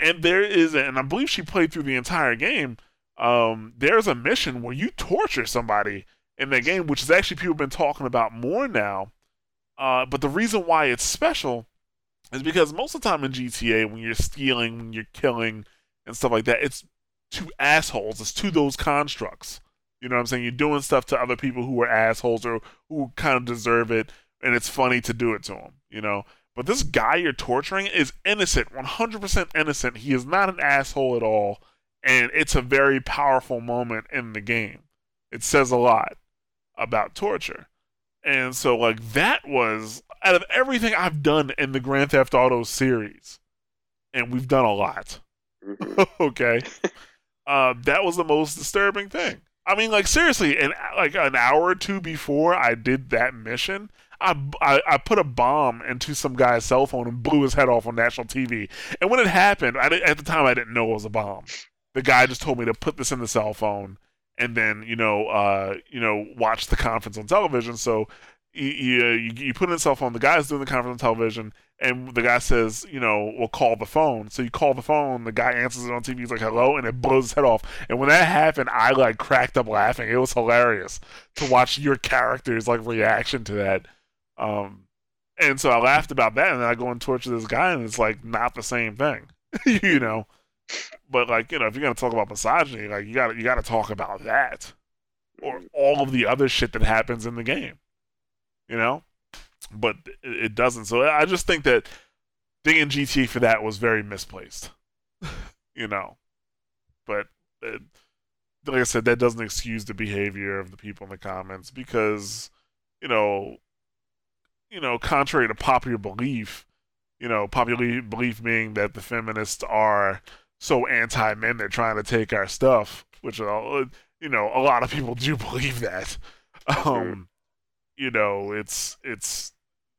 A: And there is, and I believe she played through the entire game. Um, there's a mission where you torture somebody in that game, which is actually people have been talking about more now. Uh, but the reason why it's special is because most of the time in GTA, when you're stealing, when you're killing, and stuff like that, it's to assholes. It's to those constructs. You know what I'm saying? You're doing stuff to other people who are assholes or who kind of deserve it, and it's funny to do it to them. You know. But this guy you're torturing is innocent, 100% innocent. He is not an asshole at all. And it's a very powerful moment in the game. It says a lot about torture. And so, like, that was out of everything I've done in the Grand Theft Auto series, and we've done a lot.
C: Mm-hmm.
A: okay. uh, that was the most disturbing thing. I mean, like seriously, and like an hour or two before I did that mission, I, I, I, put a bomb into some guy's cell phone and blew his head off on national TV. And when it happened, I, at the time I didn't know it was a bomb. The guy just told me to put this in the cell phone and then you know uh, you know watch the conference on television. So you, you, you put in cell phone. The guy's doing the conference on television, and the guy says, you know, we'll call the phone. So you call the phone. The guy answers it on TV. He's like, hello, and it blows his head off. And when that happened, I like cracked up laughing. It was hilarious to watch your character's like reaction to that. Um, and so I laughed about that, and then I go and torture this guy, and it's like not the same thing, you know. But like you know, if you're gonna talk about misogyny, like you got you got to talk about that, or all of the other shit that happens in the game, you know. But it, doesn't. So I just think that dinging GT for that was very misplaced, you know. But it, like I said, that doesn't excuse the behavior of the people in the comments because you know you know, contrary to popular belief, you know, popular belief being that the feminists are so anti-men they're trying to take our stuff, which uh, you know, a lot of people do believe that. Um, you know, it's it's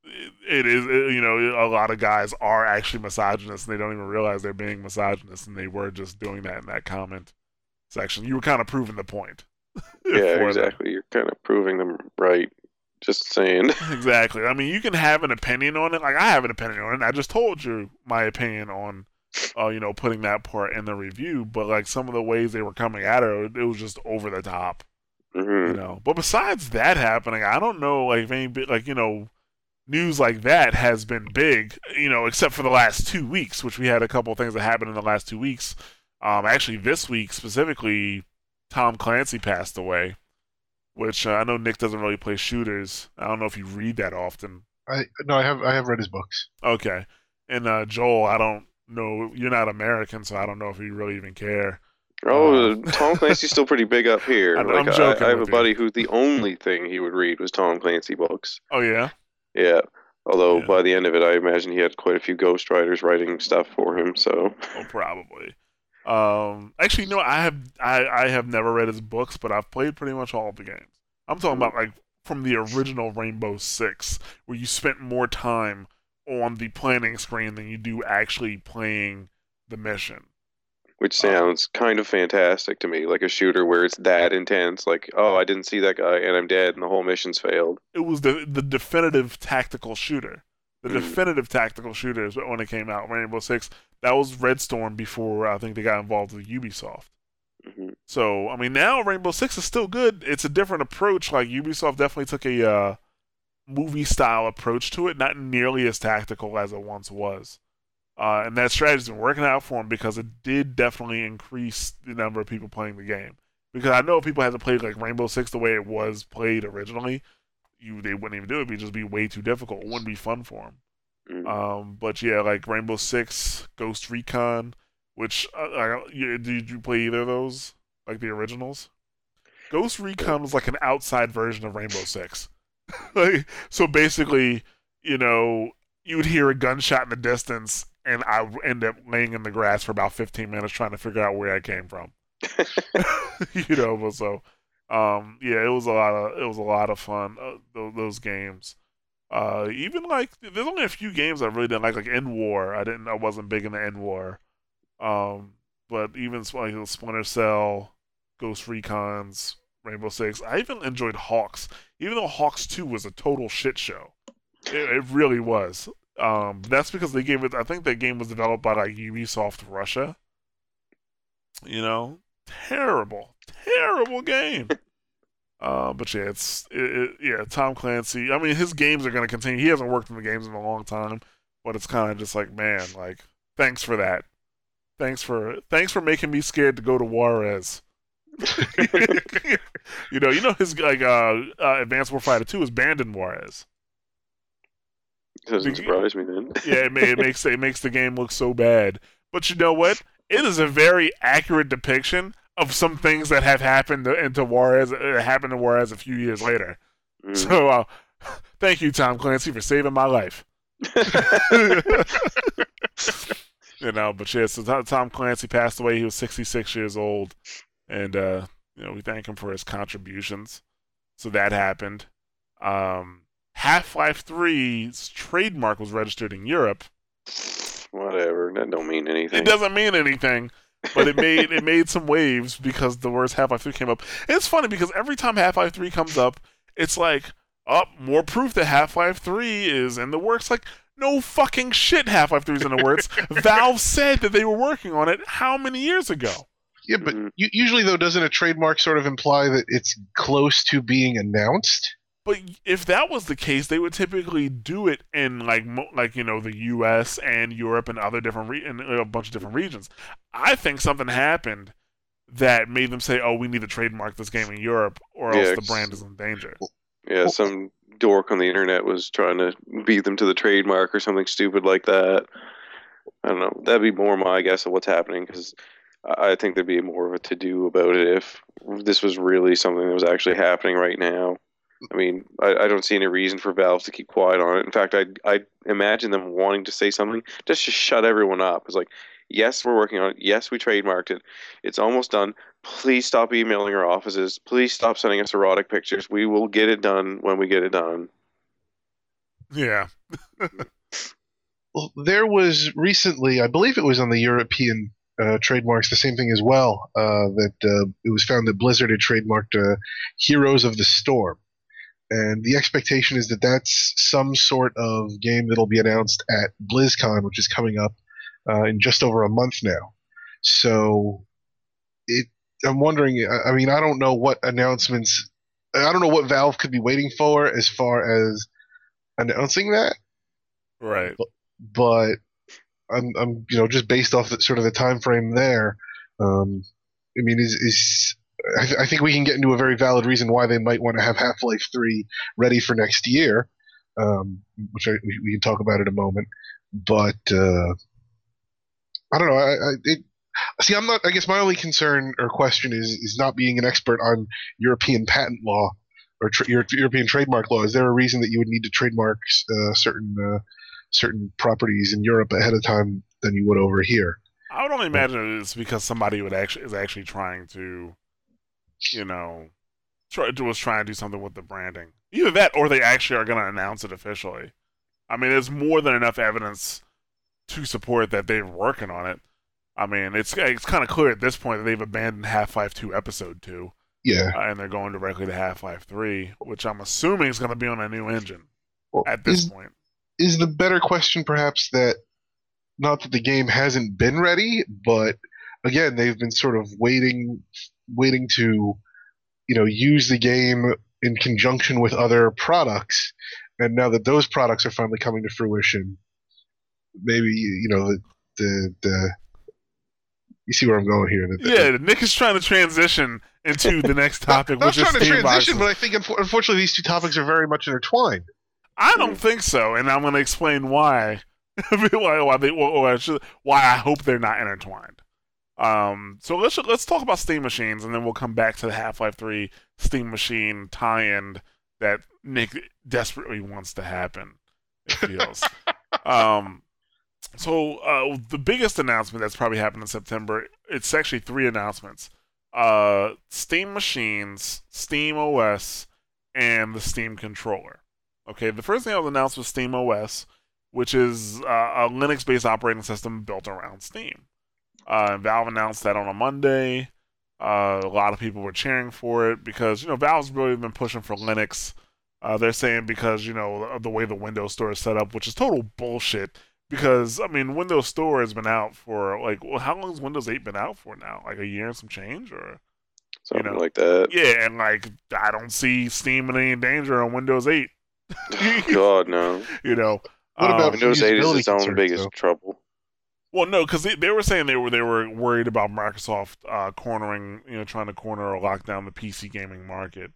A: it is you know a lot of guys are actually misogynists and they don't even realize they're being misogynists and they were just doing that in that comment section you were kind of proving the point
C: yeah exactly them. you're kind of proving them right just saying.
A: exactly. I mean, you can have an opinion on it. Like I have an opinion on it. I just told you my opinion on uh, you know, putting that part in the review. But like some of the ways they were coming at it, it was just over the top.
C: Hmm
A: You know. But besides that happening, I don't know like if any bit like you know news like that has been big. You know, except for the last two weeks, which we had a couple of things that happened in the last two weeks. Um, actually, this week specifically, Tom Clancy passed away. Which uh, I know Nick doesn't really play shooters. I don't know if you read that often.
B: I no, I have I have read his books.
A: Okay. And uh, Joel, I don't know. You're not American, so I don't know if you really even care.
C: Oh,
A: Uh,
C: Tom Clancy's still pretty big up here.
A: I'm-
C: like,
A: I'm joking
C: I, have a
A: with you.
C: buddy who the only thing he would read was Tom Clancy books.
A: Oh yeah.
C: Yeah. Although
A: Yeah.
C: by the end of it, I imagine he had quite a few ghostwriters writing stuff for him. So
A: Oh, probably. Um, actually, no, I have I, I have never read his books, but I've played pretty much all of the games. I'm talking about like from the original Rainbow Six, where you spent more time on the planning screen than you do actually playing the mission.
C: Which sounds kind of fantastic to me, like a shooter where it's that intense. Like, oh, I didn't see that guy and I'm dead, and the whole mission's failed.
A: It was the the definitive tactical shooter. The
C: Mm.
A: definitive tactical shooter is when it came out. Rainbow Six. That was Red Storm before I think they got involved with Ubisoft.
C: hmm
A: So I mean, now Rainbow Six is still good. It's a different approach. Like Ubisoft definitely took a uh, movie style approach to it, not nearly as tactical as it once was. Uh, and that strategy's been working out for them because it did definitely increase the number of people playing the game. Because I know if people had to play like Rainbow Six the way it was played originally, you they wouldn't even do it. It'd just be way too difficult. It wouldn't be fun for them.
C: Mm.
A: Um, but yeah, like Rainbow Six, Ghost Recon, which uh, I, you, did you play either of those? Like the originals? Ghost Recon was like an outside version of Rainbow Six. like, so basically, you know, you would hear a gunshot in the distance, and I end up laying in the grass for about 15 minutes trying to figure out where I came from. you know, but so um, yeah, it was a lot of it was a lot of fun. Uh, those, those games. Uh, even like there's only a few games I really didn't like, like EndWar. I didn't, I wasn't big into EndWar. Um, but even like Splinter Cell, Ghost Recon's, Rainbow Six. I even enjoyed HAWX, even though HAWX Two was a total shit show. It, it really was. Um, that's because they gave it. I think that game was developed by like Ubisoft Russia. You know, terrible, terrible game. Uh, but yeah, it's it, it, yeah. Tom Clancy. I mean, his games are going to continue. He hasn't worked in the games in a long time, but it's kind of just like, man, like, thanks for that. Thanks for thanks for making me scared to go to Juarez. you know, you know his like uh, uh Advanced Warfighter Two is banned in Juarez.
C: Doesn't
A: Be-
C: surprise me then.
A: Yeah, it, it makes it makes the game look so bad. But you know what? It is a very accurate depiction of some things that have happened to, into Juarez. Uh, happened to Juarez a few years later.
C: Mm.
A: So, uh, thank you, Tom Clancy, for saving my life. you know, but yeah, so Tom- Tom Clancy passed away. He was 66 years old, and uh, you know we thank him for his contributions. So that happened. Um, Half-Life 3's trademark was registered in Europe.
C: Whatever. That don't mean anything.
A: It doesn't mean anything, but it made it made some waves because the words Half Life Three came up. And it's funny because every time Half Life Three comes up, it's like, oh, more proof that Half Life Three is in the works. Like, no fucking shit, Half Life Three is in the works. Valve said that they were working on it how many years ago?
B: Yeah, but
C: Mhm.
B: usually though, doesn't a trademark sort of imply that it's close to being announced?
A: But if that was the case, they would typically do it in like like you know the U.S. and Europe and other different re- in uh, a bunch of different regions. I think something happened that made them say, "Oh, we need to trademark this game in Europe, or else
C: Yeah,
A: the brand is in danger."
C: Yeah, some dork on the internet was trying to beat them to the trademark or something stupid like that. I don't know. That'd be more my guess of what's happening because I think there'd be more of a to do about it if this was really something that was actually happening right now. I mean, I, I don't see any reason for Valve to keep quiet on it. In fact, I I imagine them wanting to say something just to shut everyone up. It's like, yes, we're working on it. Yes, we trademarked it. It's almost done. Please stop emailing our offices. Please stop sending us erotic pictures. We will get it done when we get it done.
A: Yeah,
B: Well, there was recently, I believe it was on the European uh, trademarks, the same thing as well. Uh, that uh, it was found that Blizzard had trademarked uh, "Heroes of the Storm," and the expectation is that that's some sort of game that'll be announced at BlizzCon, which is coming up uh, in just over a month now. So it, I'm wondering. I mean, I don't know what announcements. I don't know what Valve could be waiting for as far as announcing that.
A: Right.
B: But, but I'm, I'm, you know, just based off the, sort of the time frame there. Um, I mean, is is I, th- I, think we can get into a very valid reason why they might want to have Half Life Three ready for next year, um, which I, we, we, can talk about in a moment. But uh, I don't know. I, I it, see. I'm not. I guess my only concern or question is is not being an expert on European patent law or tra- European trademark law. Is there a reason that you would need to trademark uh, certain uh, certain properties in Europe ahead of time than you would over here?
A: I would only imagine it's because somebody would actually is actually trying to, you know, try, was trying to do something with the branding. Either that, or they actually are going to announce it officially. I mean, there's more than enough evidence to support that they're working on it. I mean, it's it's kind of clear at this point that they've abandoned Half Life Two Episode Two.
B: Yeah,
A: uh, and they're going directly to Half Life Three, which I'm assuming is going to be on a new engine well, at this
B: is,
A: point.
B: Is the better question perhaps that not that the game hasn't been ready, but again they've been sort of waiting, waiting to, you know, use the game in conjunction with other products, and now that those products are finally coming to fruition, maybe you know the the, the you see where I'm going here.
A: yeah, Nick is trying to transition into the next topic.
B: I'm trying to transition, but I think unfortunately these two topics are very much intertwined.
A: I don't think so, and I'm going to explain why. why, why, they, why, why I hope they're not intertwined. Um, so let's let's talk about Steam machines, and then we'll come back to the Half Life Three Steam machine tie-in that Nick desperately wants to happen. It feels. um, so uh, the biggest announcement that's probably happened in September, it's actually three announcements. Uh, Steam machines, Steam OS, and the Steam controller. Okay, the first thing I was announced was Steam OS, which is uh, a Linux-based operating system built around Steam. Uh, Valve announced that on a Monday. Uh, a lot of people were cheering for it because you know Valve's really been pushing for Linux. Uh, they're saying because you know the way the Windows Store is set up, which is total bullshit because I mean Windows Store has been out for like well, how long has Windows 8 been out for now? Like a year and some change, or
C: something
A: you know?
C: like that.
A: Yeah, and like I don't see Steam in any danger on Windows 8.
C: God no.
A: You know.
B: What about
C: um, Windows 8 is its own biggest
B: though?
C: trouble.
A: Well, no, because they, they were saying they were they were worried about Microsoft uh, cornering, you know, trying to corner or lock down the PC gaming market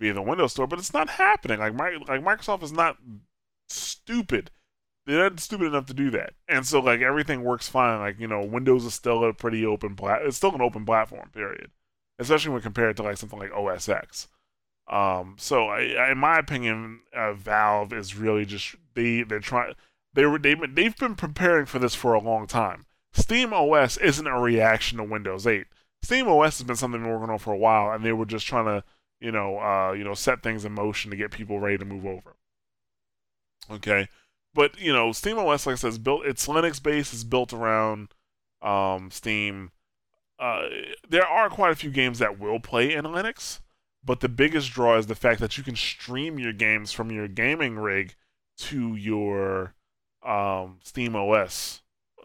A: via the Windows Store, but it's not happening. Like my, like Microsoft is not stupid they're not stupid enough to do that. And so like everything works fine. Like, you know, Windows is still a pretty open plat it's still an open platform, period. Especially when compared to like something like OS X. Um, so I, in my opinion, uh, Valve is really just they they're trying they were they they've been preparing for this for a long time. Steam OS isn't a reaction to Windows 8. Steam OS has been something they've been working on for a while, and they were just trying to you know uh, you know set things in motion to get people ready to move over. Okay, but you know, SteamOS, like I said, is built. It's Linux based. It's built around um, Steam. Uh, there are quite a few games that will play in Linux, but the biggest draw is the fact that you can stream your games from your gaming rig to your um, Steam OS,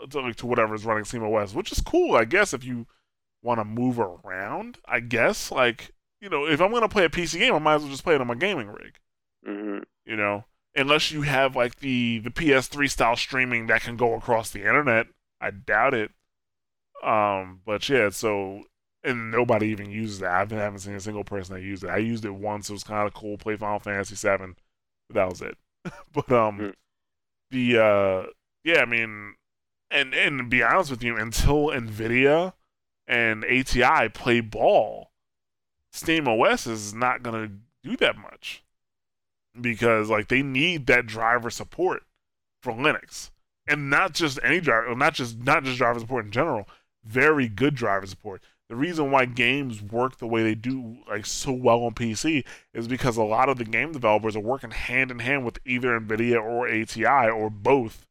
A: to, like, to whatever is running Steam OS, which is cool, I guess, if you want to move around. I guess, like you know, if I'm gonna play a PC game, I might as well just play it on my gaming rig.
C: Mm-hmm.
A: You know, unless you have like the the PS3 style streaming that can go across the internet. I doubt it. Um, but yeah, so and nobody even uses that. I haven't seen a single person that used it. I used it once. It was kind of cool. Play Final Fantasy VII, but that was it. but um, mm. The uh, yeah, I mean, and and be honest with you, until Nvidia and ATI play ball, Steam OS is not gonna do that much because like they need that driver support for Linux, and not just any driver, not just not just driver support in general. Very good driver support. The reason why games work the way they do, like so well on PC, is because a lot of the game developers are working hand in hand with either Nvidia or ATI or both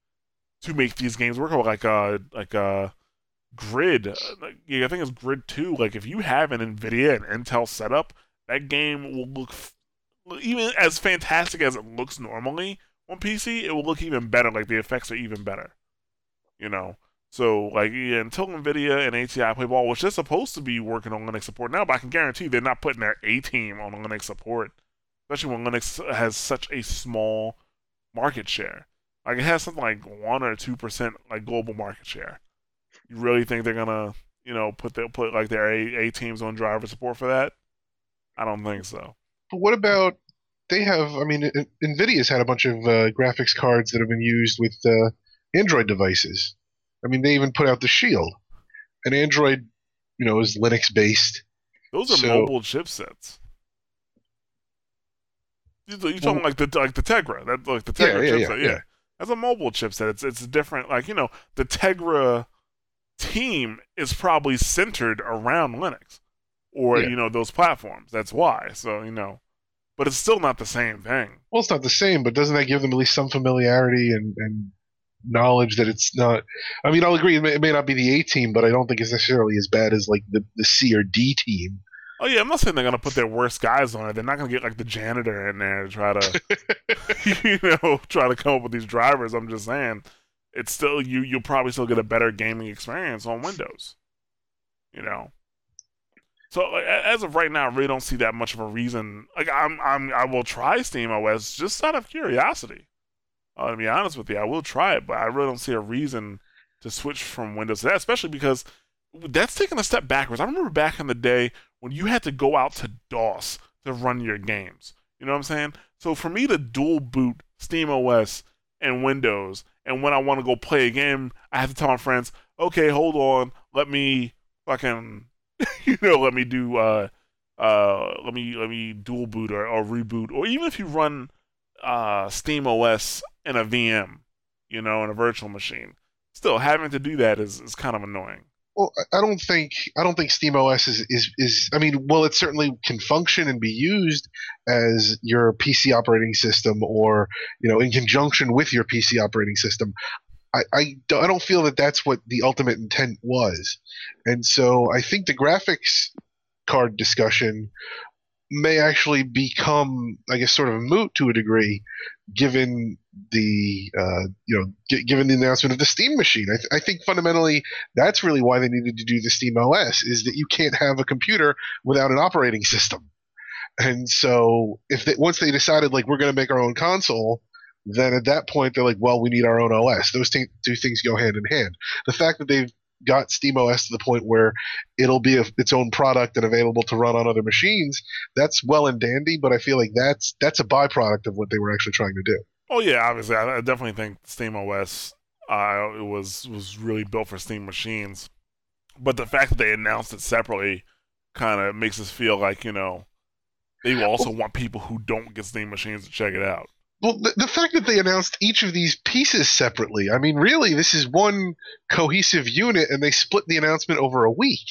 A: to make these games work. Like a uh, like a uh, Grid, yeah, I think it's Grid Two. Like if you have an Nvidia and Intel setup, that game will look even as fantastic as it looks normally on PC, it will look even better. Like the effects are even better. You know. So like yeah, until Nvidia and ATI play ball, which they're supposed to be working on Linux support now, but I can guarantee they're not putting their A team on Linux support, especially when Linux has such a small market share. Like it has something like one or two percent like global market share. You really think they're gonna, you know, put their put like their A, A teams on driver support for that? I don't think so.
B: But what about they have? I mean, Nvidia's had a bunch of uh, graphics cards that have been used with uh, Android devices. I mean, they even put out the Shield, and Android, you know, is Linux based.
A: Those are so, mobile chipsets. You're talking well, like the like the Tegra, that like the Tegra
B: yeah,
A: chipset,
B: yeah, yeah, yeah.
A: That's a mobile chipset. It's it's different. Like you know, the Tegra team is probably centered around Linux, or yeah. you know those platforms. That's why. So you know, but it's still not the same thing.
B: Well, it's not the same, but doesn't that give them at least some familiarity and and knowledge that it's not. I mean, I'll agree it may, it may, not be the A team, but I don't think it's necessarily as bad as like the, the C or D team.
A: Oh yeah, I'm not saying they're gonna put their worst guys on it. They're not gonna get like the janitor in there to try to, you know, try to come up with these drivers. I'm just saying, it's still you. You'll probably still get a better gaming experience on Windows. You know. So as of right now, I really don't see that much of a reason. Like I'm, I'm, I will try Steam OS just out of curiosity. Uh, to be honest with you, I will try it, but I really don't see a reason to switch from Windows to that, especially because that's taking a step backwards. I remember back in the day when you had to go out to DOS to run your games. You know what I'm saying? So for me to dual boot Steam OS and Windows, and when I want to go play a game, I have to tell my friends, okay, hold on, let me fucking, you know, let me do, uh, uh, let me let me dual boot or, or reboot, or even if you run uh, Steam OS in a VM, you know, in a virtual machine. Still, having to do that is, is kind of annoying.
B: Well, I don't think I don't think Steam OS is, is is I mean, well, it certainly can function and be used as your PC operating system, or you know, in conjunction with your PC operating system. I, I, I don't feel that that's what the ultimate intent was, and so I think the graphics card discussion may actually become, I guess, sort of moot to a degree, given the uh, you know g- given the announcement of the Steam machine. I, th- I, think fundamentally that's really why they needed to do the Steam OS is that you can't have a computer without an operating system. And so if they, once they decided like we're going to make our own console, then at that point they're like, well, we need our own OS. Those t- two things go hand in hand. The fact that they've got SteamOS to the point where it'll be a, its own product and available to run on other machines, that's well and dandy. But I feel like that's that's a byproduct of what they were actually trying to do.
A: Oh yeah, obviously, I, I definitely think SteamOS uh, was was really built for Steam machines. But the fact that they announced it separately kind of makes us feel like you know they also want people who don't get Steam machines to check it out.
B: Well, the, the, fact that they announced each of these pieces separately, I mean, really, this is one cohesive unit, and they split the announcement over a week.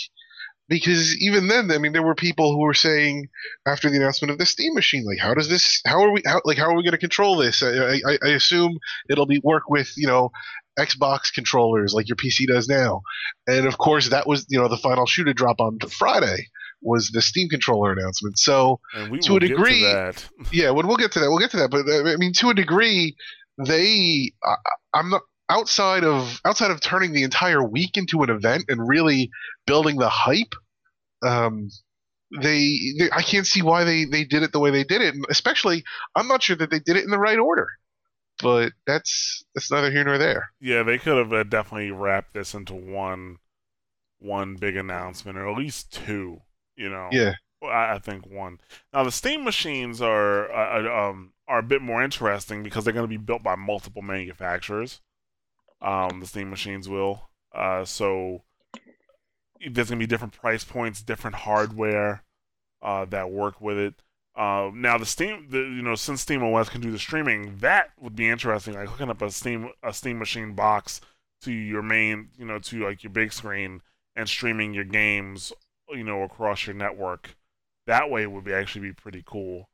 B: Because even then, I mean, there were people who were saying after the announcement of the Steam machine, like, how does this? How are we? How, like, how are we going to control this? I, I, I assume it'll be work with you know Xbox controllers like your PC does now. And of course, that was you know the final shoe to drop on Friday was the Steam controller announcement. So to a degree,
A: to
B: yeah, when we'll get to that, we'll get to that. But uh, I mean, to a degree, they I, I'm not outside of outside of turning the entire week into an event and really building the hype. Um, they, they, I can't see why they they did it the way they did it, and especially I'm not sure that they did it in the right order. But that's that's neither here nor there.
A: Yeah, they could have uh, definitely wrapped this into one one big announcement, or at least two. You know.
B: Yeah.
A: I, I think one. Now the Steam machines are uh, um are a bit more interesting because they're going to be built by multiple manufacturers. Um, the Steam machines will. Uh, so there's going to be different price points, different hardware uh, that work with it. Uh, now the Steam, the, you know, since Steam OS can do the streaming, that would be interesting. Like hooking up a Steam a Steam machine box to your main, you know, to like your big screen and streaming your games you know, across your network. That way would be actually be pretty cool,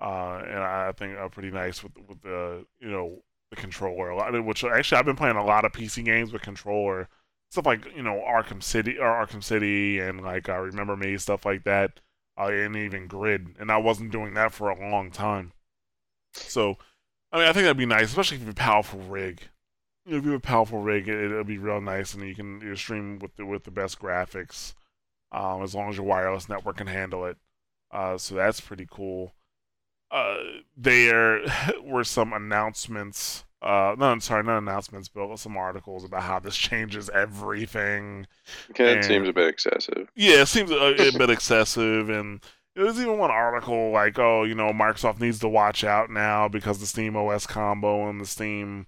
A: uh, and I think uh, pretty nice with with the you know the controller. Which actually I've been playing a lot of PC games with controller, stuff like you know Arkham City or Arkham City and like I Remember Me stuff like that, uh, and even Grid. And I wasn't doing that for a long time. So, I mean, I think that'd be nice, especially if you have a powerful rig. if you have a powerful rig, it, will be real nice, and you can you stream with the with the best graphics, um, as long as your wireless network can handle it. Uh, so that's pretty cool. Uh, there were some announcements. Uh, no, sorry, not announcements, but some articles about how this changes everything.
C: Okay, it seems a bit excessive.
A: Yeah, it seems a, a bit excessive, and there's even one article like, oh, you know, Microsoft needs to watch out now because the Steam OS combo and the Steam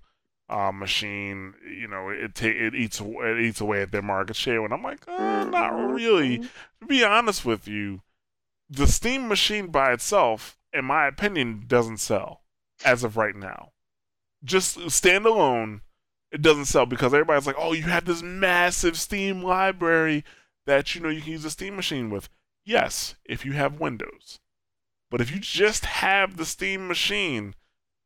A: uh, machine, you know, it ta- it eats it eats away at their market share. And I'm like, oh, not mm-hmm. really. To be honest with you, the Steam machine by itself, in my opinion, doesn't sell as of right now. Just standalone, it doesn't sell because everybody's like, oh, you have this massive Steam library that you know you can use a Steam machine with. Yes, if you have Windows. But if you just have the Steam machine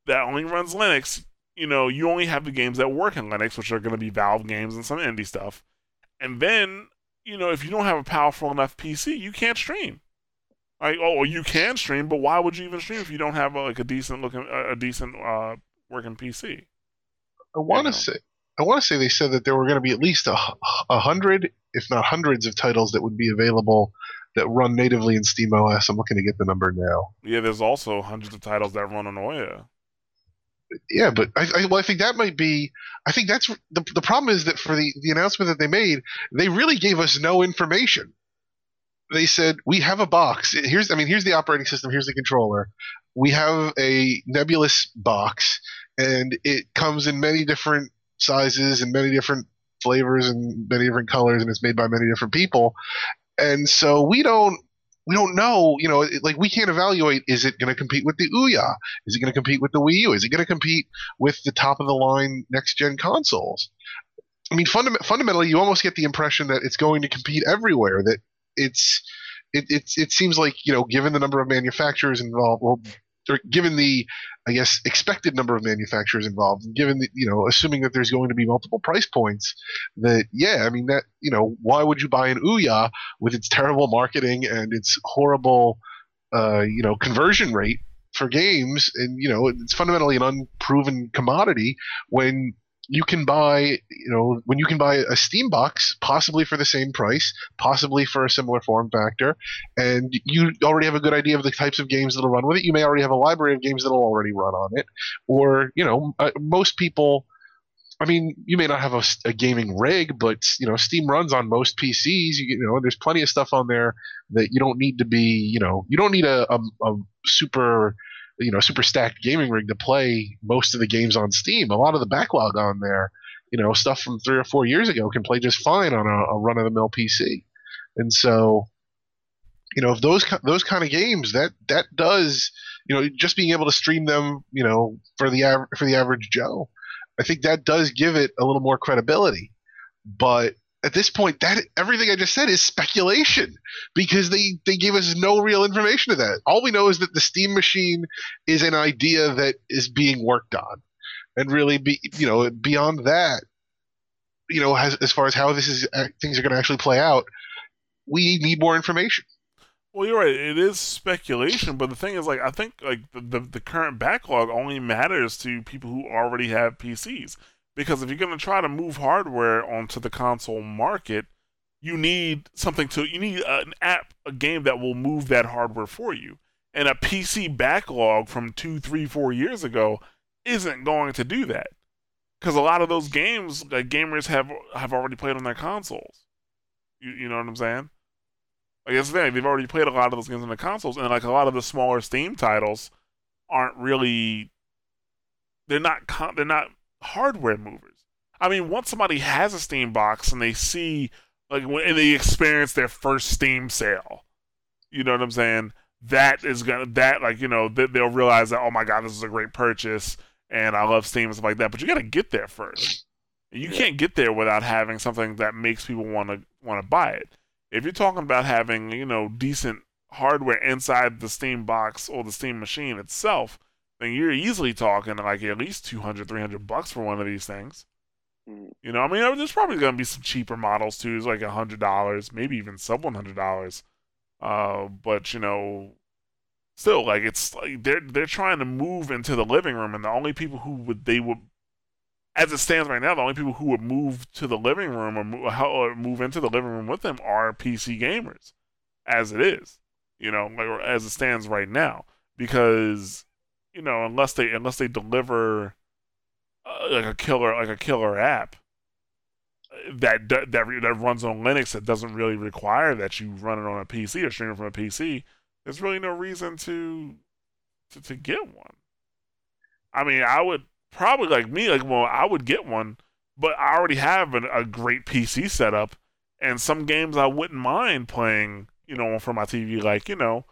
A: that only runs Linux, you know, you only have the games that work in Linux, which are going to be Valve games and some indie stuff. And then, you know, if you don't have a powerful enough PC, you can't stream. Like, oh, you can stream, but why would you even stream if you don't have a, like a decent looking, a decent uh, working PC?
B: I want to say, I want to say they said that there were going to be at least a, a hundred, if not hundreds, of titles that would be available that run natively in SteamOS. I'm looking to get the number now.
A: Yeah, there's also hundreds of titles that run on Ouya
B: yeah, but I, I, well, I think that might be. I think that's the the problem is that for the the announcement that they made, they really gave us no information. They said we have a box. Here's, I mean, here's the operating system. Here's the controller. We have a nebulous box, and it comes in many different sizes and many different flavors and many different colors, and it's made by many different people. And so we don't we don't know, you know, like we can't evaluate is it going to compete with the Ouya? Is it going to compete with the Wii U? Is it going to compete with the top of the line next gen consoles? I mean, fundam- fundamentally, you almost get the impression that it's going to compete everywhere. That it's it, it, it seems like you know, given the number of manufacturers involved, well, or given the I guess expected number of manufacturers involved, given the you know assuming that there's going to be multiple price points, that yeah, I mean that you know why would you buy an Ouya with its terrible marketing and its horrible uh, you know conversion rate for games? And you know it's fundamentally an unproven commodity when you can buy, you know, when you can buy a Steam box, possibly for the same price, possibly for a similar form factor, and you already have a good idea of the types of games that'll run with it. You may already have a library of games that'll already run on it, or you know, uh, most people. I mean, you may not have a, a, gaming rig, but you know, Steam runs on most PCs. You, you, know, there's plenty of stuff on there that you don't need to be. You know, you don't need a, a, a super you know super stacked gaming rig to play most of the games on Steam. A lot of the backlog on there, you know, stuff from three or four years ago can play just fine on a, a run of the mill PC. And so, you know, if those those kind of games that that does, you know, just being able to stream them, you know, for the for the average Joe, I think that does give it a little more credibility. But at this point that everything i just said is speculation because they they gave us no real information to that all we know is that the steam machine is an idea that is being worked on and really be you know beyond that you know as, as far as how this is uh, things are going to actually play out we need more information
A: well, you're right. It is speculation, but the thing is, like, I think like the, the, the current backlog only matters to people who already have PCs. Because if you're going to try to move hardware onto the console market, you need something to you need an app, a game that will move that hardware for you. And a PC backlog from two, three, four years ago isn't going to do that. Because a lot of those games that gamers have have already played on their consoles. You, you know what I'm saying? Like that's the they've already played a lot of those games on the consoles, and like a lot of the smaller Steam titles aren't really they're not they're not hardware movers. I mean, once somebody has a Steam box and they see like when and they experience their first Steam sale, you know what I'm saying? That is gonna that like you know they'll realize that oh my god this is a great purchase and I love Steam and stuff like that. But you got to get there first. You can't get there without having something that makes people want to want to buy it. If you're talking about having you know decent hardware inside the Steam box or the Steam machine itself, then you're easily talking like at least 200, 300 bucks for one of these things. Mm. You know, I mean, there's probably going to be some cheaper models too. It's like a hundred dollars, maybe even sub one hundred dollars. Uh, but you know, still, like it's like they're they're trying to move into the living room, and the only people who would they would as it stands right now, the only people who would move to the living room or move, or move into the living room with them are PC gamers, as it is, you know, like, as it stands right now, because you know, unless they unless they deliver uh, like a killer like a killer app that that that runs on Linux that doesn't really require that you run it on a PC or stream it from a PC, there's really no reason to to, to get one. I mean, I would probably like me, like well, I would get one, but I already have an, a great PC setup, and some games I wouldn't mind playing, you know, from my TV, like you know,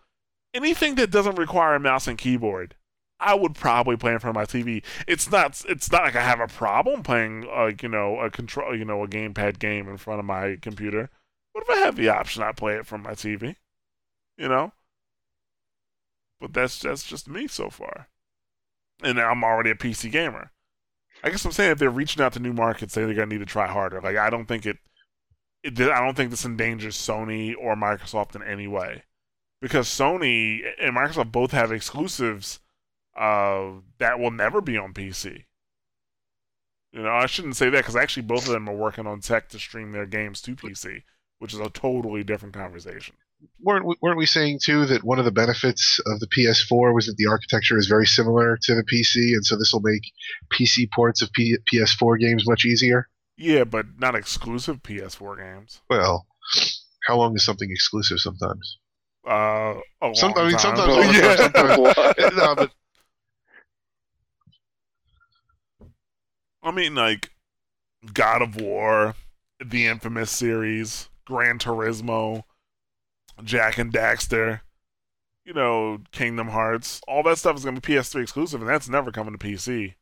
A: anything that doesn't require a mouse and keyboard. I would probably play in front of my TV. It's not. It's not like I have a problem playing, like you know, a control, you know, a gamepad game in front of my computer. What if I have the option? I play it from my TV. You know. But that's that's just me so far and I'm already a PC gamer. I guess I'm saying if they're reaching out to new markets, they're gonna need to try harder. Like I don't think it, it I don't think this endangers Sony or Microsoft in any way, because Sony and Microsoft both have exclusives uh, that will never be on PC. You know, I shouldn't say that because actually both of them are working on tech to stream their games to PC, which is a totally different conversation
B: weren't we, weren't we saying too that one of the benefits of the PS4 was that the architecture is very similar to the PC, and so this will make PC ports of P- PS4 games much easier?
A: Yeah, but not exclusive PS4 games.
B: Well, how long is something exclusive sometimes?
A: Uh, a
B: Some, I mean,
A: time.
B: sometimes,
A: Yeah.
B: sometimes no, but
A: I mean, like God of War, the infamous series, Gran Turismo, Jak and Daxter, you know, Kingdom Hearts, all that stuff is going to be PS3 exclusive, and that's never coming to PC.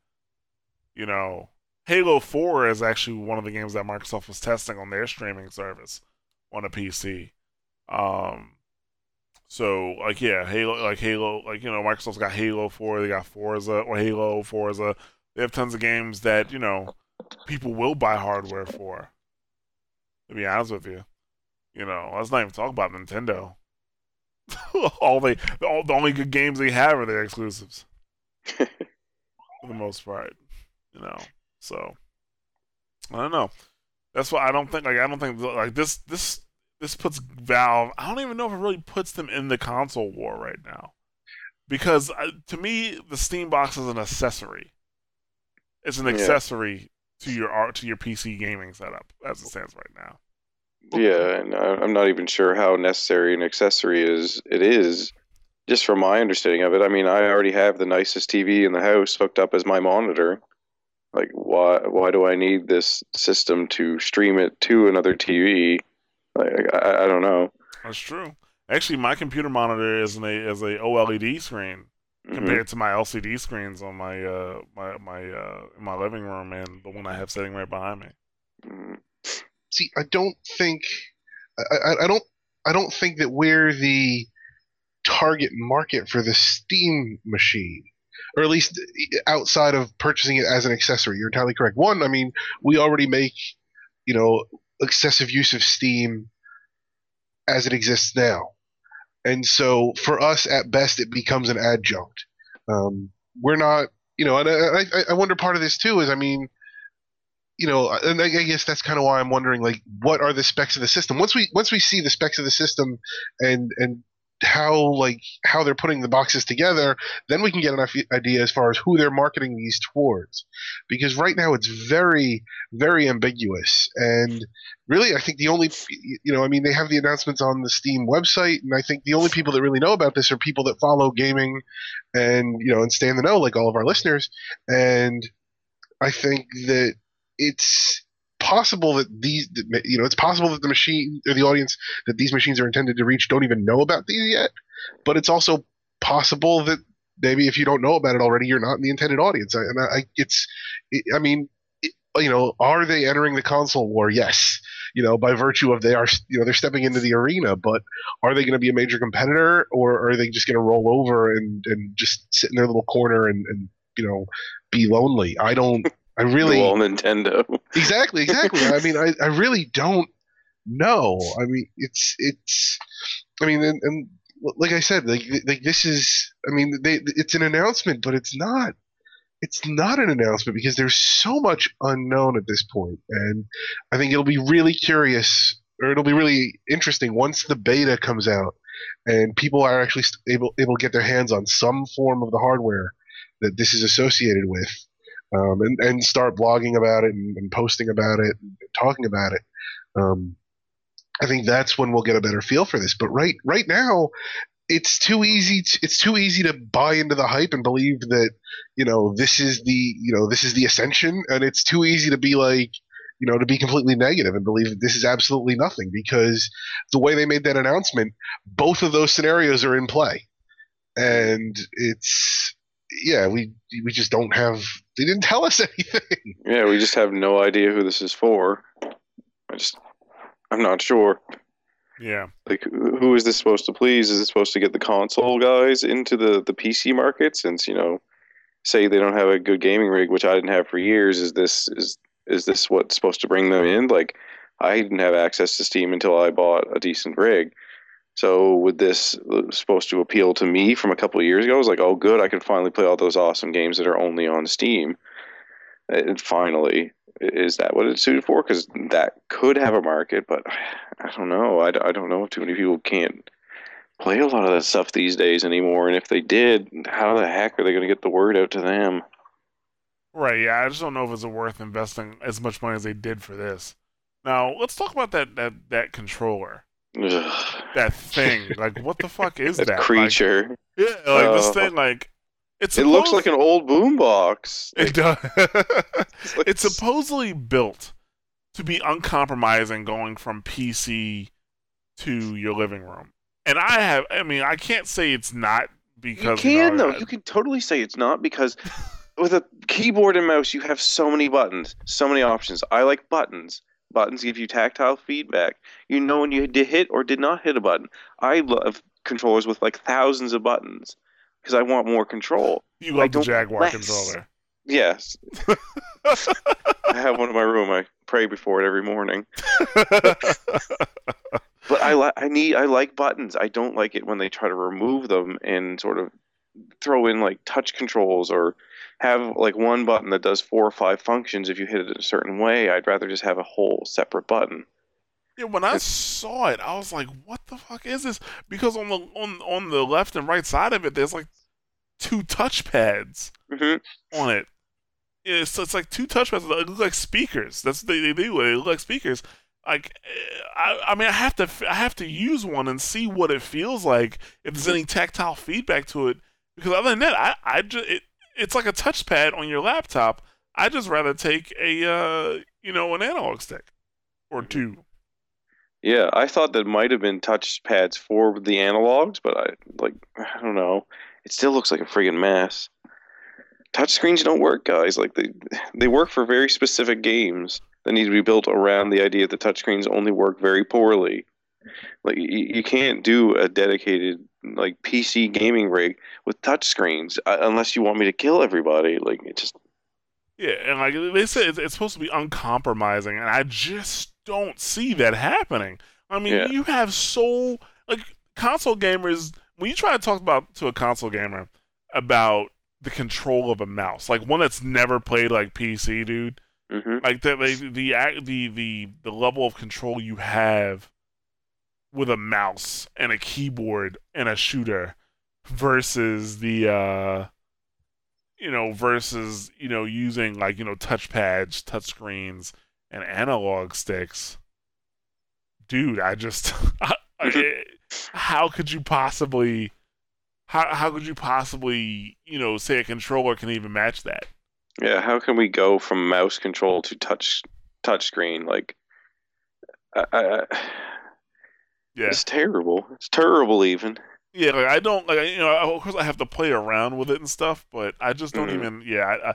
A: You know, Halo 4 is actually one of the games that Microsoft was testing on their streaming service on a PC. Um, so like yeah, Halo, like Halo, like you know, Microsoft's got Halo 4, they got Forza or Halo, Forza. They have tons of games that you know people will buy hardware for. To be honest with you. You know, let's not even talk about Nintendo. all they, all, the only good games they have are their exclusives, for the most part. You know, so I don't know. That's why I don't think like I don't think like this this this puts Valve. I don't even know if it really puts them in the console war right now, because uh, to me the Steam box is an accessory. It's an
C: Yeah.
A: accessory to your art to your PC gaming setup as it stands right now.
C: Yeah, and I'm not even sure how necessary an accessory is. It is, just from my understanding of it. I mean, I already have the nicest TV in the house hooked up as my monitor. Like, why? Why do I need this system to stream it to another TV? Like, I, I don't know.
A: That's true. Actually, my computer monitor is an a is a OLED screen
C: Mhm.
A: compared to my LCD screens on my uh my my uh in my living room and the one I have sitting right behind me.
C: Mhm.
B: see, I don't think I, I, I don't I don't think that we're the target market for the Steam machine, or at least outside of purchasing it as an accessory. You're entirely correct. One, I mean, we already make you know excessive use of Steam as it exists now, and so for us, at best, it becomes an adjunct. Um, we're not, you know, and I, I, wonder part of this too is, I mean you know, and I I guess that's kind of why I'm wondering, like, what are the specs of the system? Once we once we see the specs of the system and and how like how they're putting the boxes together, then we can get an idea as far as who they're marketing these towards. Because right now it's very very ambiguous, and really I think the only you know I mean they have the announcements on the Steam website, and I think the only people that really know about this are people that follow gaming, and you know and stay in the know like all of our listeners, and I think that it's possible that these you know it's possible that the machine or the audience that these machines are intended to reach don't even know about these yet. But it's also possible that maybe if you don't know about it already you're not in the intended audience. I, and I, it's i mean it, you know are they entering the console war? Yes. You know by virtue of they are you know they're stepping into the arena but are they going to be a major competitor or are they just going to roll over and and just sit in their little corner and, and you know be lonely? I don't i really
C: Well, Nintendo.
B: exactly exactly. I mean I, I really don't know. I mean it's it's i mean and, and like i said like like this is i mean they it's an announcement but it's not it's not an announcement because there's so much unknown at this point, and I think it'll be really curious or it'll be really interesting once the beta comes out and people are actually able able to get their hands on some form of the hardware that this is associated with, um, and and start blogging about it and, and posting about it and talking about it. Um, I think that's when we'll get a better feel for this. But right right now, it's too easy. To, it's too easy to buy into the hype and believe that you know this is the you know this is the ascension, and it's too easy to be like you know to be completely negative and believe that this is absolutely nothing because the way they made that announcement, both of those scenarios are in play, and it's yeah we we just don't have they didn't tell us anything.
C: Yeah, we just have no idea who this is for. I just I'm not sure.
A: Yeah.
C: Like, who is this supposed to please? Is it supposed to get the console guys into the, the PC market? Since you know, say they don't have a good gaming rig, which I didn't have for years. Is this is is this what's supposed to bring them in? Like, I didn't have access to Steam until I bought a decent rig. So, would this uh, supposed to appeal to me from a couple of years ago? I was like, oh, good, I can finally play all those awesome games that are only on Steam. And finally, is that what it's suited for? Because that could have a market, but I don't know. I, I don't know if too many people can't play a lot of that stuff these days anymore. And if they did, how the heck are they going to get the word out to them?
A: Right. Yeah. I just don't know if it's worth investing as much money as they did for this. Now let's talk about that that that controller.
C: Ugh.
A: That thing. like, what the fuck is
C: that,
A: that?
C: creature?
A: Like, yeah. Like this
C: Uh,
A: thing. Like, it's
C: it looks like an old boombox.
A: It does.
C: It's like-
A: it's supposedly built to be uncompromising going from PC to your living room. And I have, I mean, I can't say it's not because
C: You
A: can
C: though. You can totally say it's not because with a keyboard and mouse, you have so many buttons, so many options. I like buttons. Buttons give you tactile feedback. You know when you did hit or did not hit a button. I love controllers with like thousands of buttons because I want more control.
A: you love the Jaguar
C: less.
A: controller.
C: Yes, I have one in my room. I pray before it every morning. But I like I need I like buttons. I don't like it when they try to remove them and sort of throw in like touch controls or have like one button that does four or five functions if you hit it a certain way. I'd rather just have a whole separate button.
A: yeah, when I saw it, I was like, "What the fuck is this?" Because on the on on the left and right side of it, there's like two touch pads
C: hmm
A: on it. Yeah, so it's like two touchpads. They look like speakers. That's what they, they do. They look like speakers. Like, eh, I, I mean, I have to, f- I have to use one and see what it feels like if there's any tactile feedback to it. Because other than that, I, I just, it, it's like a touchpad on your laptop. I'd just rather take a, uh, you know, an analog stick or two.
C: Yeah, I thought that might have been touchpads for the analogs, but I like I don't know. It still looks like a friggin' mess. Touchscreens don't work, guys. Like they they work for very specific games that need to be built around the idea that touchscreens only work very poorly. Like you, you can't do a dedicated like PC gaming rig with touchscreens uh, unless you want me to kill everybody. Like it just
A: Yeah, and like they said, it's, it's supposed to be uncompromising, and I just don't see that happening. I mean,
C: Yeah.
A: you have so like console gamers. When you try to talk about to a console gamer about the control of a mouse, like one that's never played like PC, dude,
C: hmm
A: like the the the the, the level of control you have with a mouse and a keyboard and a shooter versus the uh you know versus you know using like you know touchpads touch screens and analog sticks. Dude i just I, I- how could you possibly how, how could you possibly you know say a controller can even match that?
C: Yeah, how can we go from mouse control to touch touch screen? Like, I, I,
A: yeah
C: it's terrible. It's terrible, even.
A: Yeah, like I don't like you know. Of course, I have to play around with it and stuff, but I just don't
C: Mhm.
A: even. Yeah, I, I,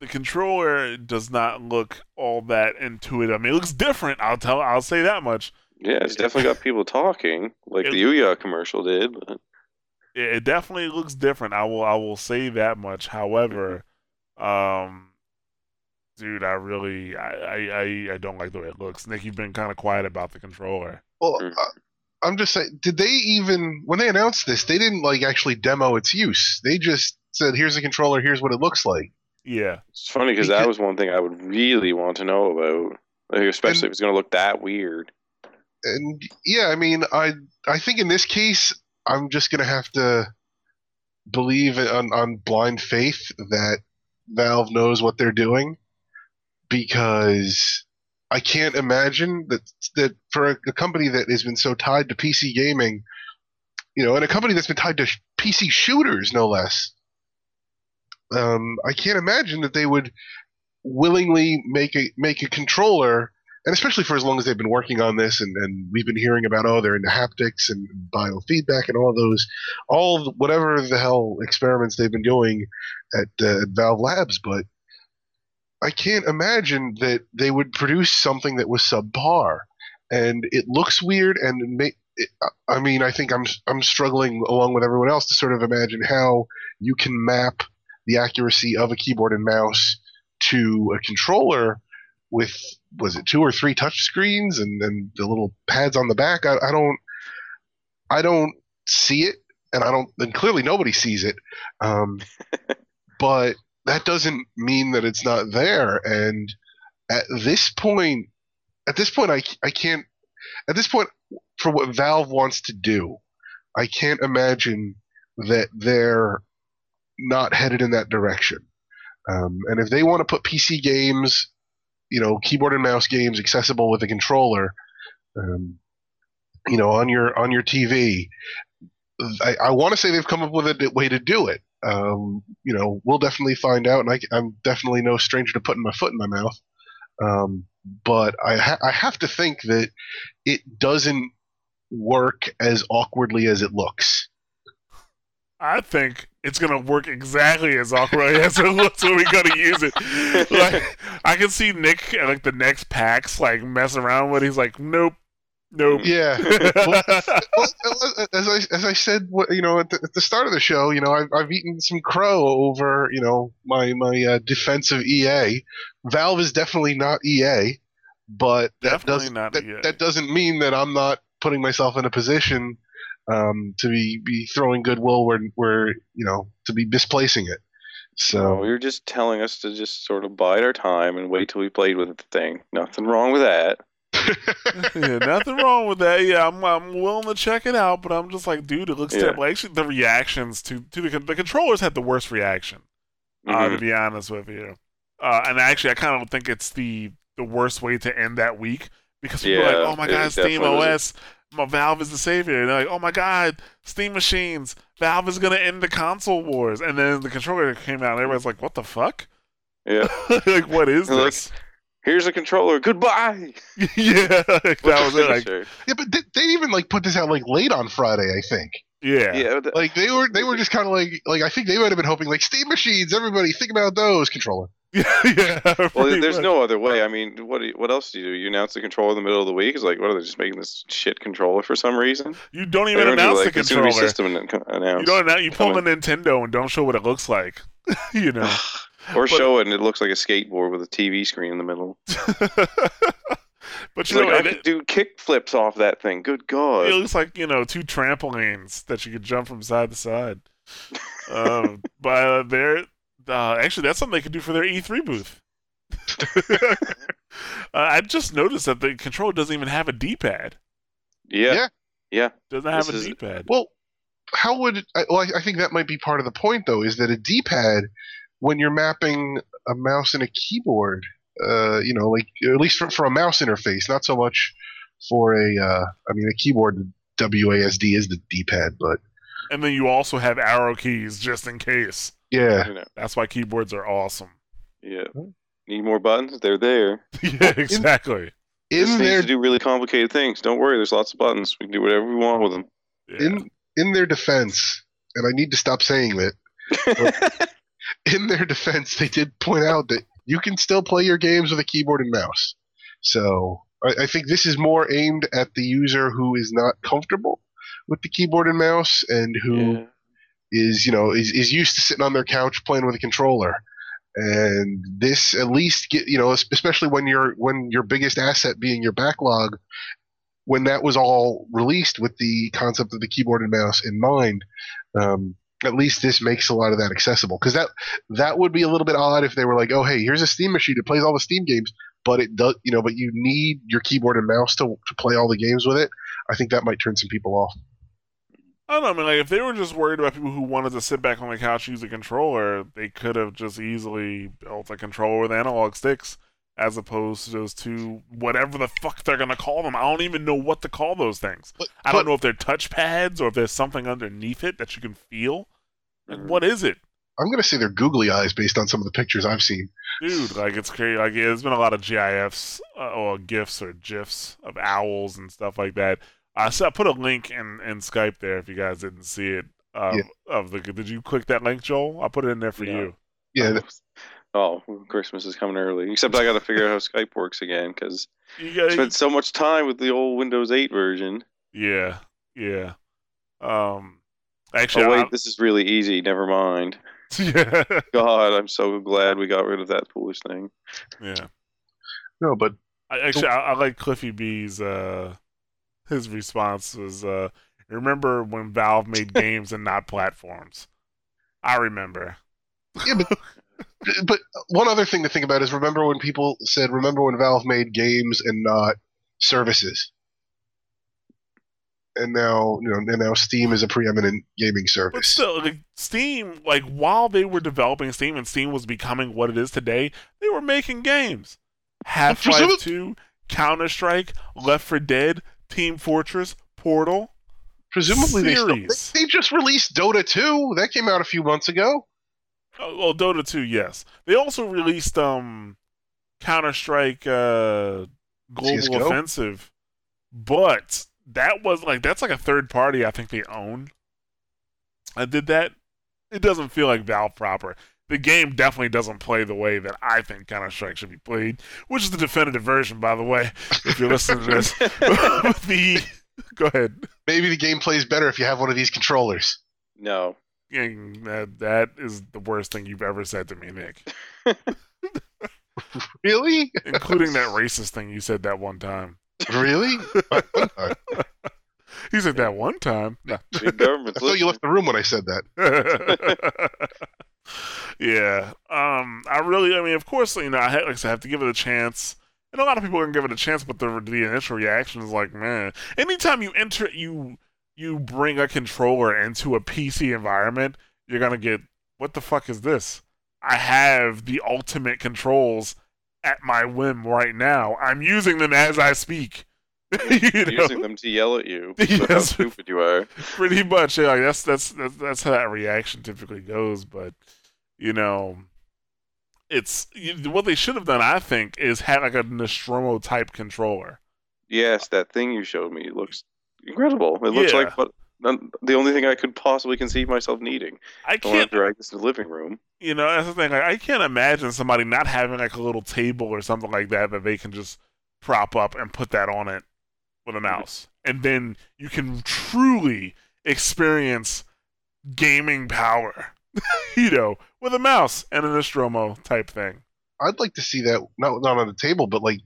A: the controller does not look all that intuitive. I mean, it looks different. I'll tell. I'll say that much.
C: Yeah, it's definitely got people talking, like
A: It-
C: the Ouya commercial did. But
A: It, it definitely looks different. I will. I will say that much. However, um, dude, I really, I, I, I, I don't like the way it looks. Nick, you've been kind of quiet about the controller.
B: Well,
C: Mm.
B: uh, I'm just saying, did they even when they announced this, they didn't like actually demo its use. They just said, "Here's a controller. Here's what it looks like."
A: Yeah.
C: It's funny because that was one thing I would really want to know about, like, especially
B: And-
C: if it's going to look that weird.
B: and yeah, I mean, I I think in this case, I'm just gonna have to believe on on blind faith that Valve knows what they're doing, because I can't imagine that that for a, a company that has been so tied to PC gaming, you know, and a company that's been tied to sh- PC shooters no less. Um, I can't imagine that they would willingly make a make a controller and especially for as long as they've been working on this and, and we've been hearing about oh they're into haptics and biofeedback and all those all the- whatever the hell experiments they've been doing at, uh, at valve labs but i can't imagine that they would produce something that was subpar. And it looks weird and may, it, i mean i think i'm i'm struggling along with everyone else to sort of imagine how you can map the accuracy of a keyboard and mouse to a controller with was it two or three touch screens and, and the little pads on the back? I, I don't i don't see it and i don't and clearly nobody sees it. Um, but that doesn't mean that it's not there. And at this point at this point i, I can't at this point for what valve wants to do i can't imagine that they're not headed in that direction. Um, and if they want to put pc games you know keyboard and mouse games accessible with a controller um, you know on your on your tv i, I want to say they've come up with a way to do it um, you know we'll definitely find out and I, i'm definitely no stranger to putting my foot in my mouth um, but I, ha- I have to think that it doesn't work as awkwardly as it looks
A: I think it's gonna work exactly as awkwardly as it looks when we gotta use it. Like I can see Nick at like the next PAX like mess around with. it. He's like, nope, nope.
B: yeah well, well, as I as I said, you know, at the, at the start of the show, you know, I've, I've eaten some crow over, you know, my my uh, defense of EA. Valve is definitely not EA, but that
A: Definitely
B: doesn't
A: not
B: that,
A: EA.
B: that doesn't mean that I'm not putting myself in a position um, to be, be throwing goodwill where where you know to be misplacing it.
C: So
B: So
C: you're just telling us to just sort of bide our time and wait till we played with the thing. Nothing wrong with that.
A: Yeah, nothing wrong with that. Yeah, I'm, I'm willing to check it out, but I'm just like, dude, it looks
C: Yeah.
A: terrible. Actually, the reactions to to the the controllers had the worst reaction. Uh, to
C: Mhm.
A: be honest with you, uh, and actually, I kind of think it's the the worst way to end that week because people are like, oh my
C: it
A: god, Steam. OS, my Valve is the savior. And they're like, oh my god, Steam machines, Valve is gonna end the console wars. And then the controller came out, and everybody's like, what the fuck?
C: yeah.
A: like, what is this?
C: Here's a controller. Goodbye.
A: yeah, that was it. Like,
B: yeah, but they, they even like put this out like late on Friday, I think.
A: yeah,
C: Yeah. the-
B: Like they were they were just kind of like like I think they might have been hoping like Steam machines, everybody think about those controller.
A: yeah, yeah.
C: Well, there's
A: much.
C: no other way. I mean, what do you, what else do you do? You announce the controller in the middle of the week? It's like, what are they just making this shit controller for some reason?
A: You don't even
C: don't do,
A: announce
C: like,
A: the
C: it's gonna be
A: controller.
C: system an- announced.
A: You don't announce. You pull the
C: Coming.
A: Nintendo and don't show what it looks like. you know.
C: or
A: but-
C: show it and it looks like a skateboard with a TV screen in the middle.
A: but
C: It's
A: you know,
C: like, I
A: it,
C: could do kick flips off that thing. Good God.
A: it looks like you know two trampolines that you could jump from side to side. um, but uh, there, uh, actually, that's something they could do for their E3 booth. uh, I just noticed that the controller doesn't even have a D-pad.
C: yeah.
B: Yeah.
C: Yeah.
A: Doesn't have
C: This
A: a
C: is-
A: D-pad.
B: Well, how would I, well? I, I think that might be part of the point, though, is that a D-pad, when you're mapping a mouse and a keyboard, uh, you know, like at least for, for a mouse interface, not so much for a. Uh, I mean, a keyboard WASD is the D-pad, but
A: And then you also have arrow keys just in case.
B: yeah,
C: You know,
A: That's why keyboards are awesome.
C: yeah. Need more buttons? They're there.
A: yeah, exactly.
C: this
B: in
C: needs to do really complicated things. Don't worry, there's lots of buttons. We can do whatever we want with them.
A: Yeah.
B: in in their defense, and I need to stop saying that. in their defense, they did point out that you can still play your games with a keyboard and mouse. So I, I think this is more aimed at the user who is not comfortable with the keyboard and mouse and who is,
C: Yeah.
B: you know, is, is used to sitting on their couch playing with a controller. And this at least get you know, especially when your when your biggest asset being your backlog, when that was all released with the concept of the keyboard and mouse in mind, um, at least this makes a lot of that accessible because that that would be a little bit odd if they were like, oh hey, here's a Steam machine that plays all the Steam games, but it does you know, but you need your keyboard and mouse to to play all the games with it. I think that might turn some people off.
A: I don't know. I mean, like if they were just worried about people who wanted to sit back on the couch and use a controller, they could have just easily built a controller with analog sticks, as opposed to those two whatever the fuck they're gonna call them. I don't even know what to call those things.
B: But,
A: I don't
B: but
A: know if they're touch pads or if there's something underneath it that you can feel. Like, what is it,
B: I'm gonna say they're googly eyes based on some of the pictures I've seen.
A: dude? Like it's crazy. Like there's been a lot of GIFs uh, or gifs or gifs of owls and stuff like that. I so I put a link in in Skype there if you guys didn't see it. Of,
B: Yeah.
A: of the did you click that link, Joel? I put it in there for
C: No.
A: you.
B: Yeah, th-
C: Oh, Christmas is coming early. Except I got to figure out how Skype works again because
A: You
C: I spent so much time with the old Windows 8 version.
A: yeah, yeah. Um, actually,
C: oh wait,
A: I-
C: this is really easy. Never mind.
A: yeah,
C: God, I'm so glad we got rid of that foolish thing.
A: yeah.
B: no, but
A: I, actually, I, I like Cliffy B's. Uh, his response was, uh, "Remember when Valve made games and not platforms?" I remember.
B: yeah, but but one other thing to think about is remember when people said, remember when Valve made games and not services. And now, you know, and now Steam is a preeminent gaming service.
A: But still, like, Steam, like while they were developing Steam and Steam was becoming what it is today, they were making games. Half Life Two, Counter Strike, Left 4 Dead, Team Fortress, Portal.
B: Presumably, they, still, they just released Dota 2. That came out a few months ago.
A: Oh, well, Dota 2, yes. They also released um Counter Strike uh, Global
B: CS:GO?
A: Offensive, but that was like that's like a third party. I think they own. I did that. It doesn't feel like Valve proper. The game definitely doesn't play the way that I think Counter Strike should be played, which is the definitive version, by the way. If you're listening to this, the go ahead.
B: Maybe the game plays better if you have one of these controllers.
C: no.
A: And that that is the worst thing you've ever said to me, Nick.
B: Really?
A: including that racist thing you said that one time.
B: Really? I, I
A: He said that one time. No.
C: Big government's
B: thought you left the room when I said that.
A: yeah. Um. I really. I mean, of course, you know, I had, like I said, I have to give it a chance. And a lot of people are gonna give it a chance, but the the initial reaction is like, man. Anytime you enter, you you bring a controller into a PC environment, you're gonna get what the fuck is this? I have the ultimate controls at my whim right now. I'm using them as I speak. you know?
C: using them to yell at you about how stupid you are.
A: pretty much yeah, like that's that's that's that's how that reaction typically goes but you know it's what they should have done i think is had like a nostromo type controller
C: Yes, that thing you showed me looks incredible. It looks
A: Yeah.
C: like what the only thing I could possibly conceive myself needing.
A: i
C: I
A: can't
C: to drag this to the living room.
A: you know that's the thing like, i can't imagine somebody not having like a little table or something like that that they can just prop up and put that on it with a mouse and then you can truly experience gaming power you know with a mouse and an nostromo type thing
B: I'd like to see that not not on the table, but like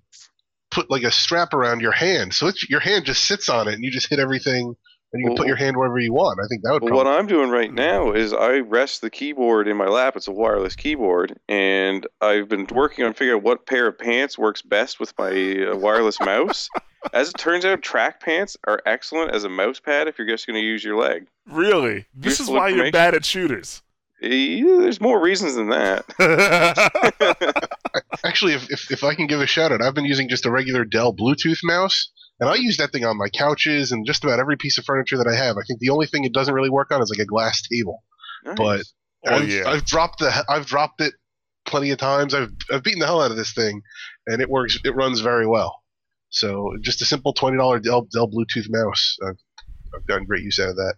B: put like a strap around your hand, so it's, your hand just sits on it, and you just hit everything, and you can put your hand wherever you want. I think that would.
C: But
B: Probably,
C: what I'm doing right now is I rest the keyboard in my lap. It's a wireless keyboard, and I've been working on figuring out what pair of pants works best with my uh, wireless mouse. As it turns out, track pants are excellent as a mouse pad if you're just going to use your leg.
A: Really? This is why you're bad at shooters.
C: Eh, There's more reasons than that.
B: Actually, if, if if I can give a shout out, I've been using just a regular Dell Bluetooth mouse, and I use that thing on my couches and just about every piece of furniture that I have. I think the only thing it doesn't really work on is like a glass table.
C: Nice.
B: But-
A: oh
B: I've,
A: yeah.
B: I've dropped the I've dropped it plenty of times. I've I've beaten the hell out of this thing, and it works. It runs very well. So just a simple twenty dollar Dell Dell Bluetooth mouse. I've I've gotten great use out of that.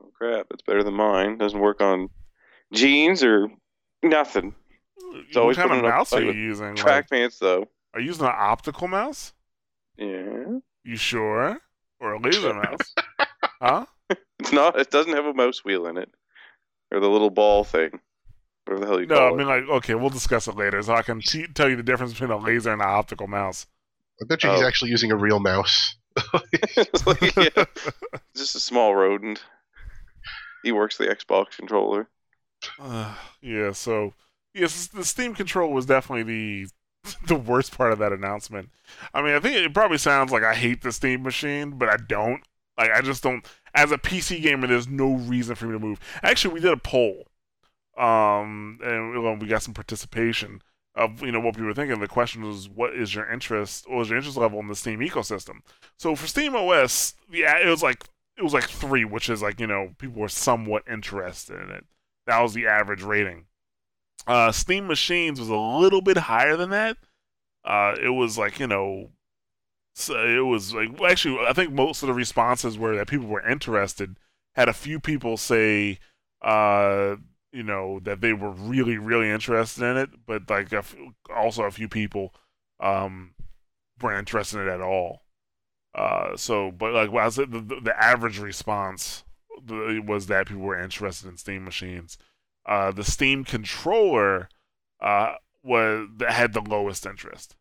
C: Oh, crap, it's better than mine. Doesn't work on jeans or nothing.
A: what
C: always
A: kind of
C: putting
A: mouse are you using?
C: Track
A: Like,
C: pants though.
A: are you using an optical mouse?
C: Yeah.
A: You sure? Or a laser mouse? Huh?
C: It's not. It doesn't have a mouse wheel in it, or the little ball thing, whatever the hell you
A: No, I
C: call
A: mean like okay, we'll discuss it later, so I can t- tell you the difference between a laser and an optical mouse.
B: I bet you he's
C: Oh.
B: actually using a real mouse.
C: like, yeah, just a small rodent. He works the Xbox controller.
A: Yeah, so yes, the Steam control was definitely the the worst part of that announcement. I mean, I think it probably sounds like I hate the Steam machine, but I don't. Like, I just don't. As a PC gamer, there's no reason for me to move. Actually, we did a poll, um, and we got some participation of you know what people were thinking. The question was, what is your interest? What was your interest level in the Steam ecosystem? So for Steam OS, yeah, it was like it was like three, which is like you know people were somewhat interested in it. That was the average rating. Uh, Steam Machines was a little bit higher than that. Uh, it was like you know, it was like well, actually I think most of the responses were that people were interested. Had a few people say, uh, you know, that they were really really interested in it, but like a, also a few people um, weren't interested in it at all. Uh, so, but like well, I said, the, the average response was that people were interested in Steam machines. Uh, the Steam controller uh, was that had the lowest interest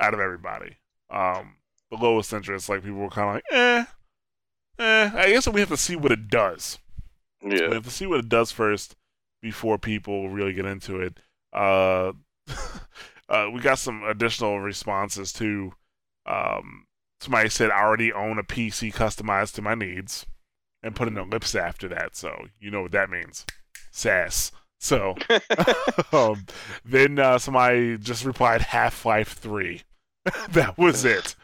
A: out of everybody. Um, the lowest interest, like people were kind of like, eh, eh. I guess we have to see what it does.
C: Yeah,
A: we have to see what it does first before people really get into it. Uh, uh, we got some additional responses too. Um, somebody said I already own a PC customized to my needs, and put in ellipse after that. So you know what that means, sass. So um, then uh, somebody just replied Half Life Three. that was it.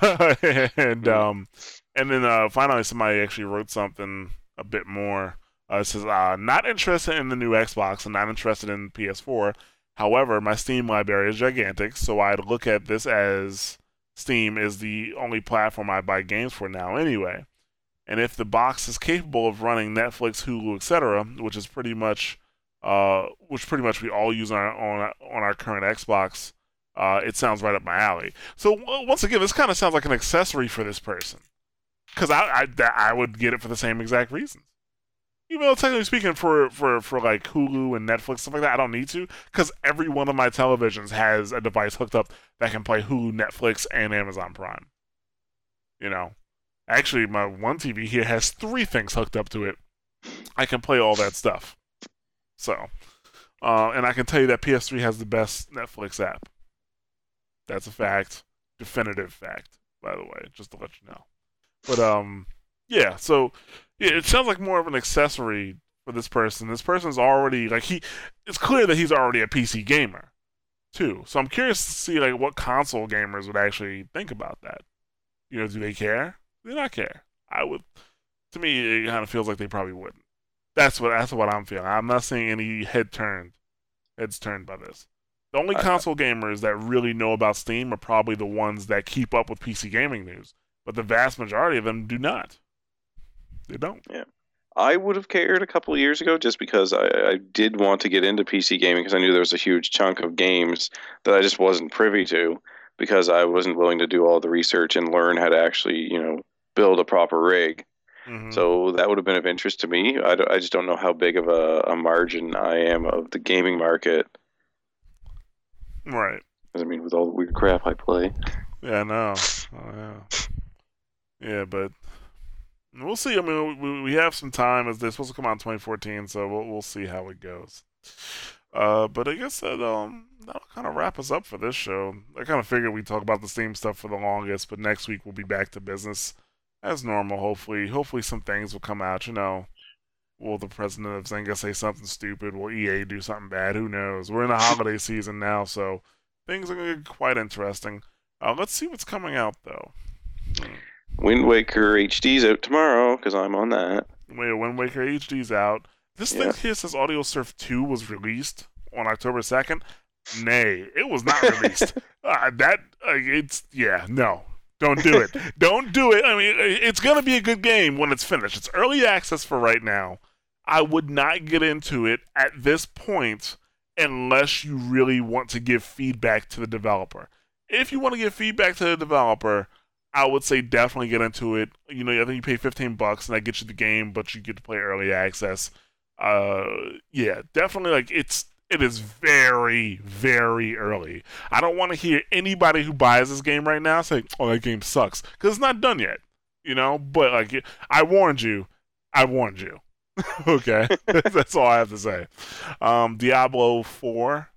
A: and um, and then uh, finally somebody actually wrote something a bit more. Uh, it says, uh, not interested in the new Xbox and not interested in PS4. However, my Steam library is gigantic, so I'd look at this as Steam is the only platform I buy games for now anyway. And if the box is capable of running Netflix, Hulu, etc., which is pretty much uh, which pretty much we all use on our, on our, on our current Xbox, uh, it sounds right up my alley. So once again, this kind of sounds like an accessory for this person, because I, I I would get it for the same exact reasons. Even though technically speaking, for for for like Hulu and Netflix stuff like that, I don't need to, because every one of my televisions has a device hooked up that can play Hulu, Netflix, and Amazon Prime. You know, actually, my one TV here has three things hooked up to it. I can play all that stuff. So, uh, and I can tell you that PS3 has the best Netflix app. That's a fact, definitive fact, by the way, just to let you know. But um, yeah. So yeah, it sounds like more of an accessory for this person. This person's already like he. It's clear that he's already a PC gamer, too. So I'm curious to see like what console gamers would actually think about that. You know, do they care? They not care? I would. To me, it kind of feels like they probably wouldn't. That's what that's what I'm feeling. I'm not seeing any head turned, heads turned by this. The only console gamers that really know about Steam are probably the ones that keep up with PC gaming news, but the vast majority of them do not. They don't.
C: Yeah. I would have cared a couple of years ago just because I, I did want to get into PC gaming because I knew there was a huge chunk of games that I just wasn't privy to because I wasn't willing to do all the research and learn how to actually, you know, build a proper rig. Mm-hmm. So that would have been of interest to me. I, I just don't know how big of a, a margin I am of the gaming market
A: Right.
C: I mean, with all the weird crap I play.
A: Yeah, no. Oh, yeah. Yeah, but we'll see. I mean, we, we have some time as they're supposed to come out in 2014, so we'll we'll see how it goes. Uh, but I guess that um that'll kind of wrap us up for this show. I kind of figured we'd talk about the Steam stuff for the longest, but next week we'll be back to business as normal. Hopefully, hopefully some things will come out. You know, will the president of Zynga say something stupid? Will EA do something bad? Who knows? We're in the holiday season now, so things are going to get quite interesting. Uh, let's see what's coming out, though.
C: Wind Waker HD's out tomorrow because I'm on that.
A: Wait, Wind Waker HD's out. This yeah. thing here says Audiosurf 2 was released on October 2nd. Nay, it was not released. uh, that, uh, it's, yeah, no. Don't do it. Don't do it. I mean, it's going to be a good game when it's finished. It's early access for right now. I would not get into it at this point unless you really want to give feedback to the developer. If you want to give feedback to the developer, I would say definitely get into it. You know, I think you pay 15 bucks and that gets you the game, but you get to play early access. Uh, yeah, definitely like it's it is very very early. I don't want to hear anybody who buys this game right now say, "Oh, that game sucks," because it's not done yet. You know, but like I warned you, I warned you. okay, that's all I have to say. Um, Diablo Four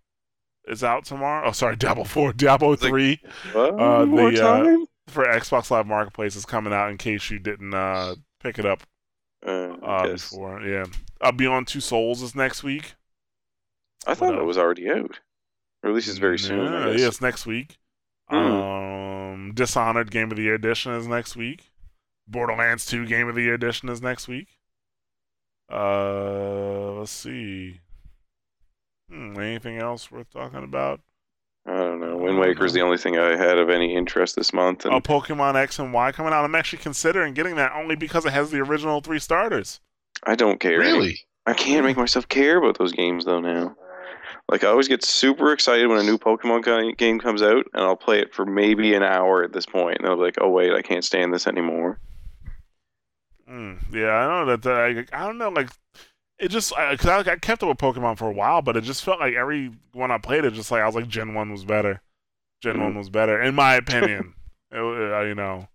A: is out tomorrow. Oh, sorry, Diablo Four, Diablo
C: like-
A: Three
C: What?
A: Uh,
C: More
A: the, uh, for Xbox Live Marketplace is coming out. In case you didn't uh, pick it up
C: Uh,
A: uh, before, yeah. Uh, Beyond Two Souls is next week.
C: I thought it was already out. Or at very soon.
A: Yeah,
C: I
A: yeah, it's next week.
C: Hmm.
A: Um, Dishonored Game of the Year edition is next week. Borderlands 2 Game of the Year edition is next week. Uh, let's see. Hmm, anything else worth talking about?
C: I don't know. Wind Waker is the only thing I had of any interest this month. And
A: Oh, Pokemon X and Y coming out. I'm actually considering getting that only because it has the original three starters.
C: I don't care.
B: Really?
C: I can't make myself care about those games though now. Like I always get super excited when a new Pokemon game comes out, and I'll play it for maybe an hour at this point, and I'll be like, "Oh wait, I can't stand this anymore."
A: Mm, yeah, I know that. that I, I don't know, like it just because I, I kept up with Pokemon for a while, but it just felt like every one I played, it just like I was like Gen One was better. Gen One was better, in my opinion. It- uh, you know,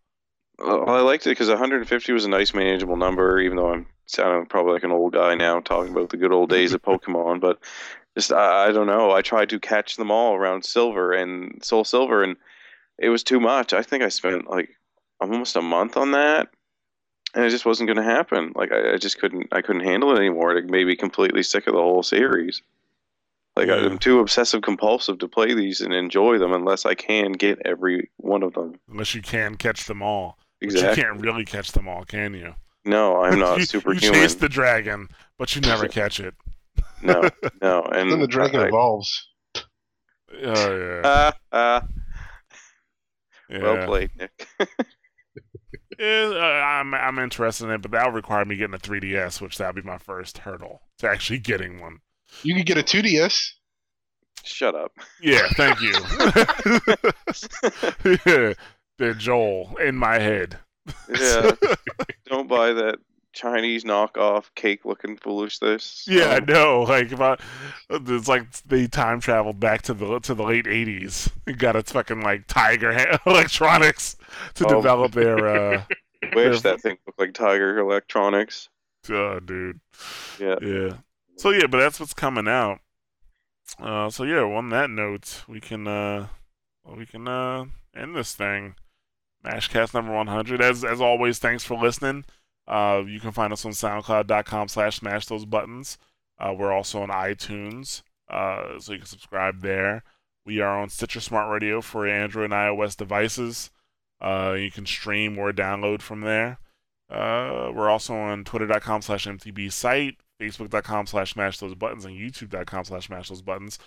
C: Well, I liked it because 150 was a nice manageable number, even though I'm sounding probably like an old guy now talking about the good old days of Pokemon. But just I, I don't know. I tried to catch them all around Silver and Soul Silver, and it was too much. I think I spent like almost a month on that, and it just wasn't going to happen. Like I, I just couldn't. I couldn't handle it anymore. It made me completely sick of the whole series. Like
A: Yeah.
C: I'm too obsessive compulsive to play these and enjoy them unless I can get every one of them.
A: unless you can catch them all, but you can't really catch them all, can you?
C: No, I'm not
A: you,
C: superhuman.
A: You chase the dragon, but you never catch it.
C: No, no, and
B: Then the dragon
C: I-
B: evolves.
A: Oh yeah,
C: Ah, ah,
A: yeah.
C: well played, Nick.
A: Yeah, uh, I'm I'm interested in it, but that'll require me getting a 3DS, which that'll be my first hurdle to actually getting one.
B: You could get a 2DS.
C: Shut up.
A: Yeah, thank you. yeah, the Joel in my head.
C: Yeah, don't buy that Chinese knockoff cake-looking foolishness.
A: Yeah, I
C: Um,
A: know. Like I, it's like they time traveled back to the to the late '80s. and Got a fucking like Tiger ha- Electronics to
C: Oh.
A: develop their. uh
C: wish that thing looked like Tiger Electronics.
A: Oh, dude.
C: Yeah.
A: Yeah. So yeah, but that's what's coming out. Uh, so yeah, on that note, we can uh, well, we can uh end this thing. Mashcast number 100. As as always, thanks for listening. Uh, you can find us on SoundCloud.com slash Smash Those Buttons. Uh, we're also on iTunes, uh, so you can subscribe there. We are on Stitcher Smart Radio for Android and iOS devices. Uh, you can stream or download from there. Uh, we're also on twitter.com slash mtb site, facebook.com slash smash those buttons, and youtube.com slash smash those buttons.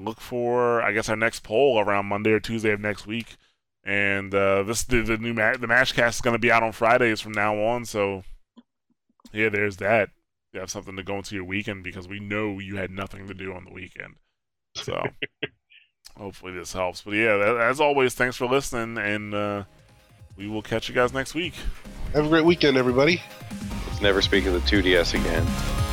A: Look for, I guess, our next poll around Monday or Tuesday of next week. And uh, this the, the new ma- the Mashcast is going to be out on Fridays from now on. So, yeah, there's that. You have something to go into your weekend because we know you had nothing to do on the weekend. So, hopefully this helps. But yeah, that, as always, thanks for listening, and uh, we will catch you guys next week.
B: Have a great weekend, everybody.
C: Let's never speak of the 2DS again.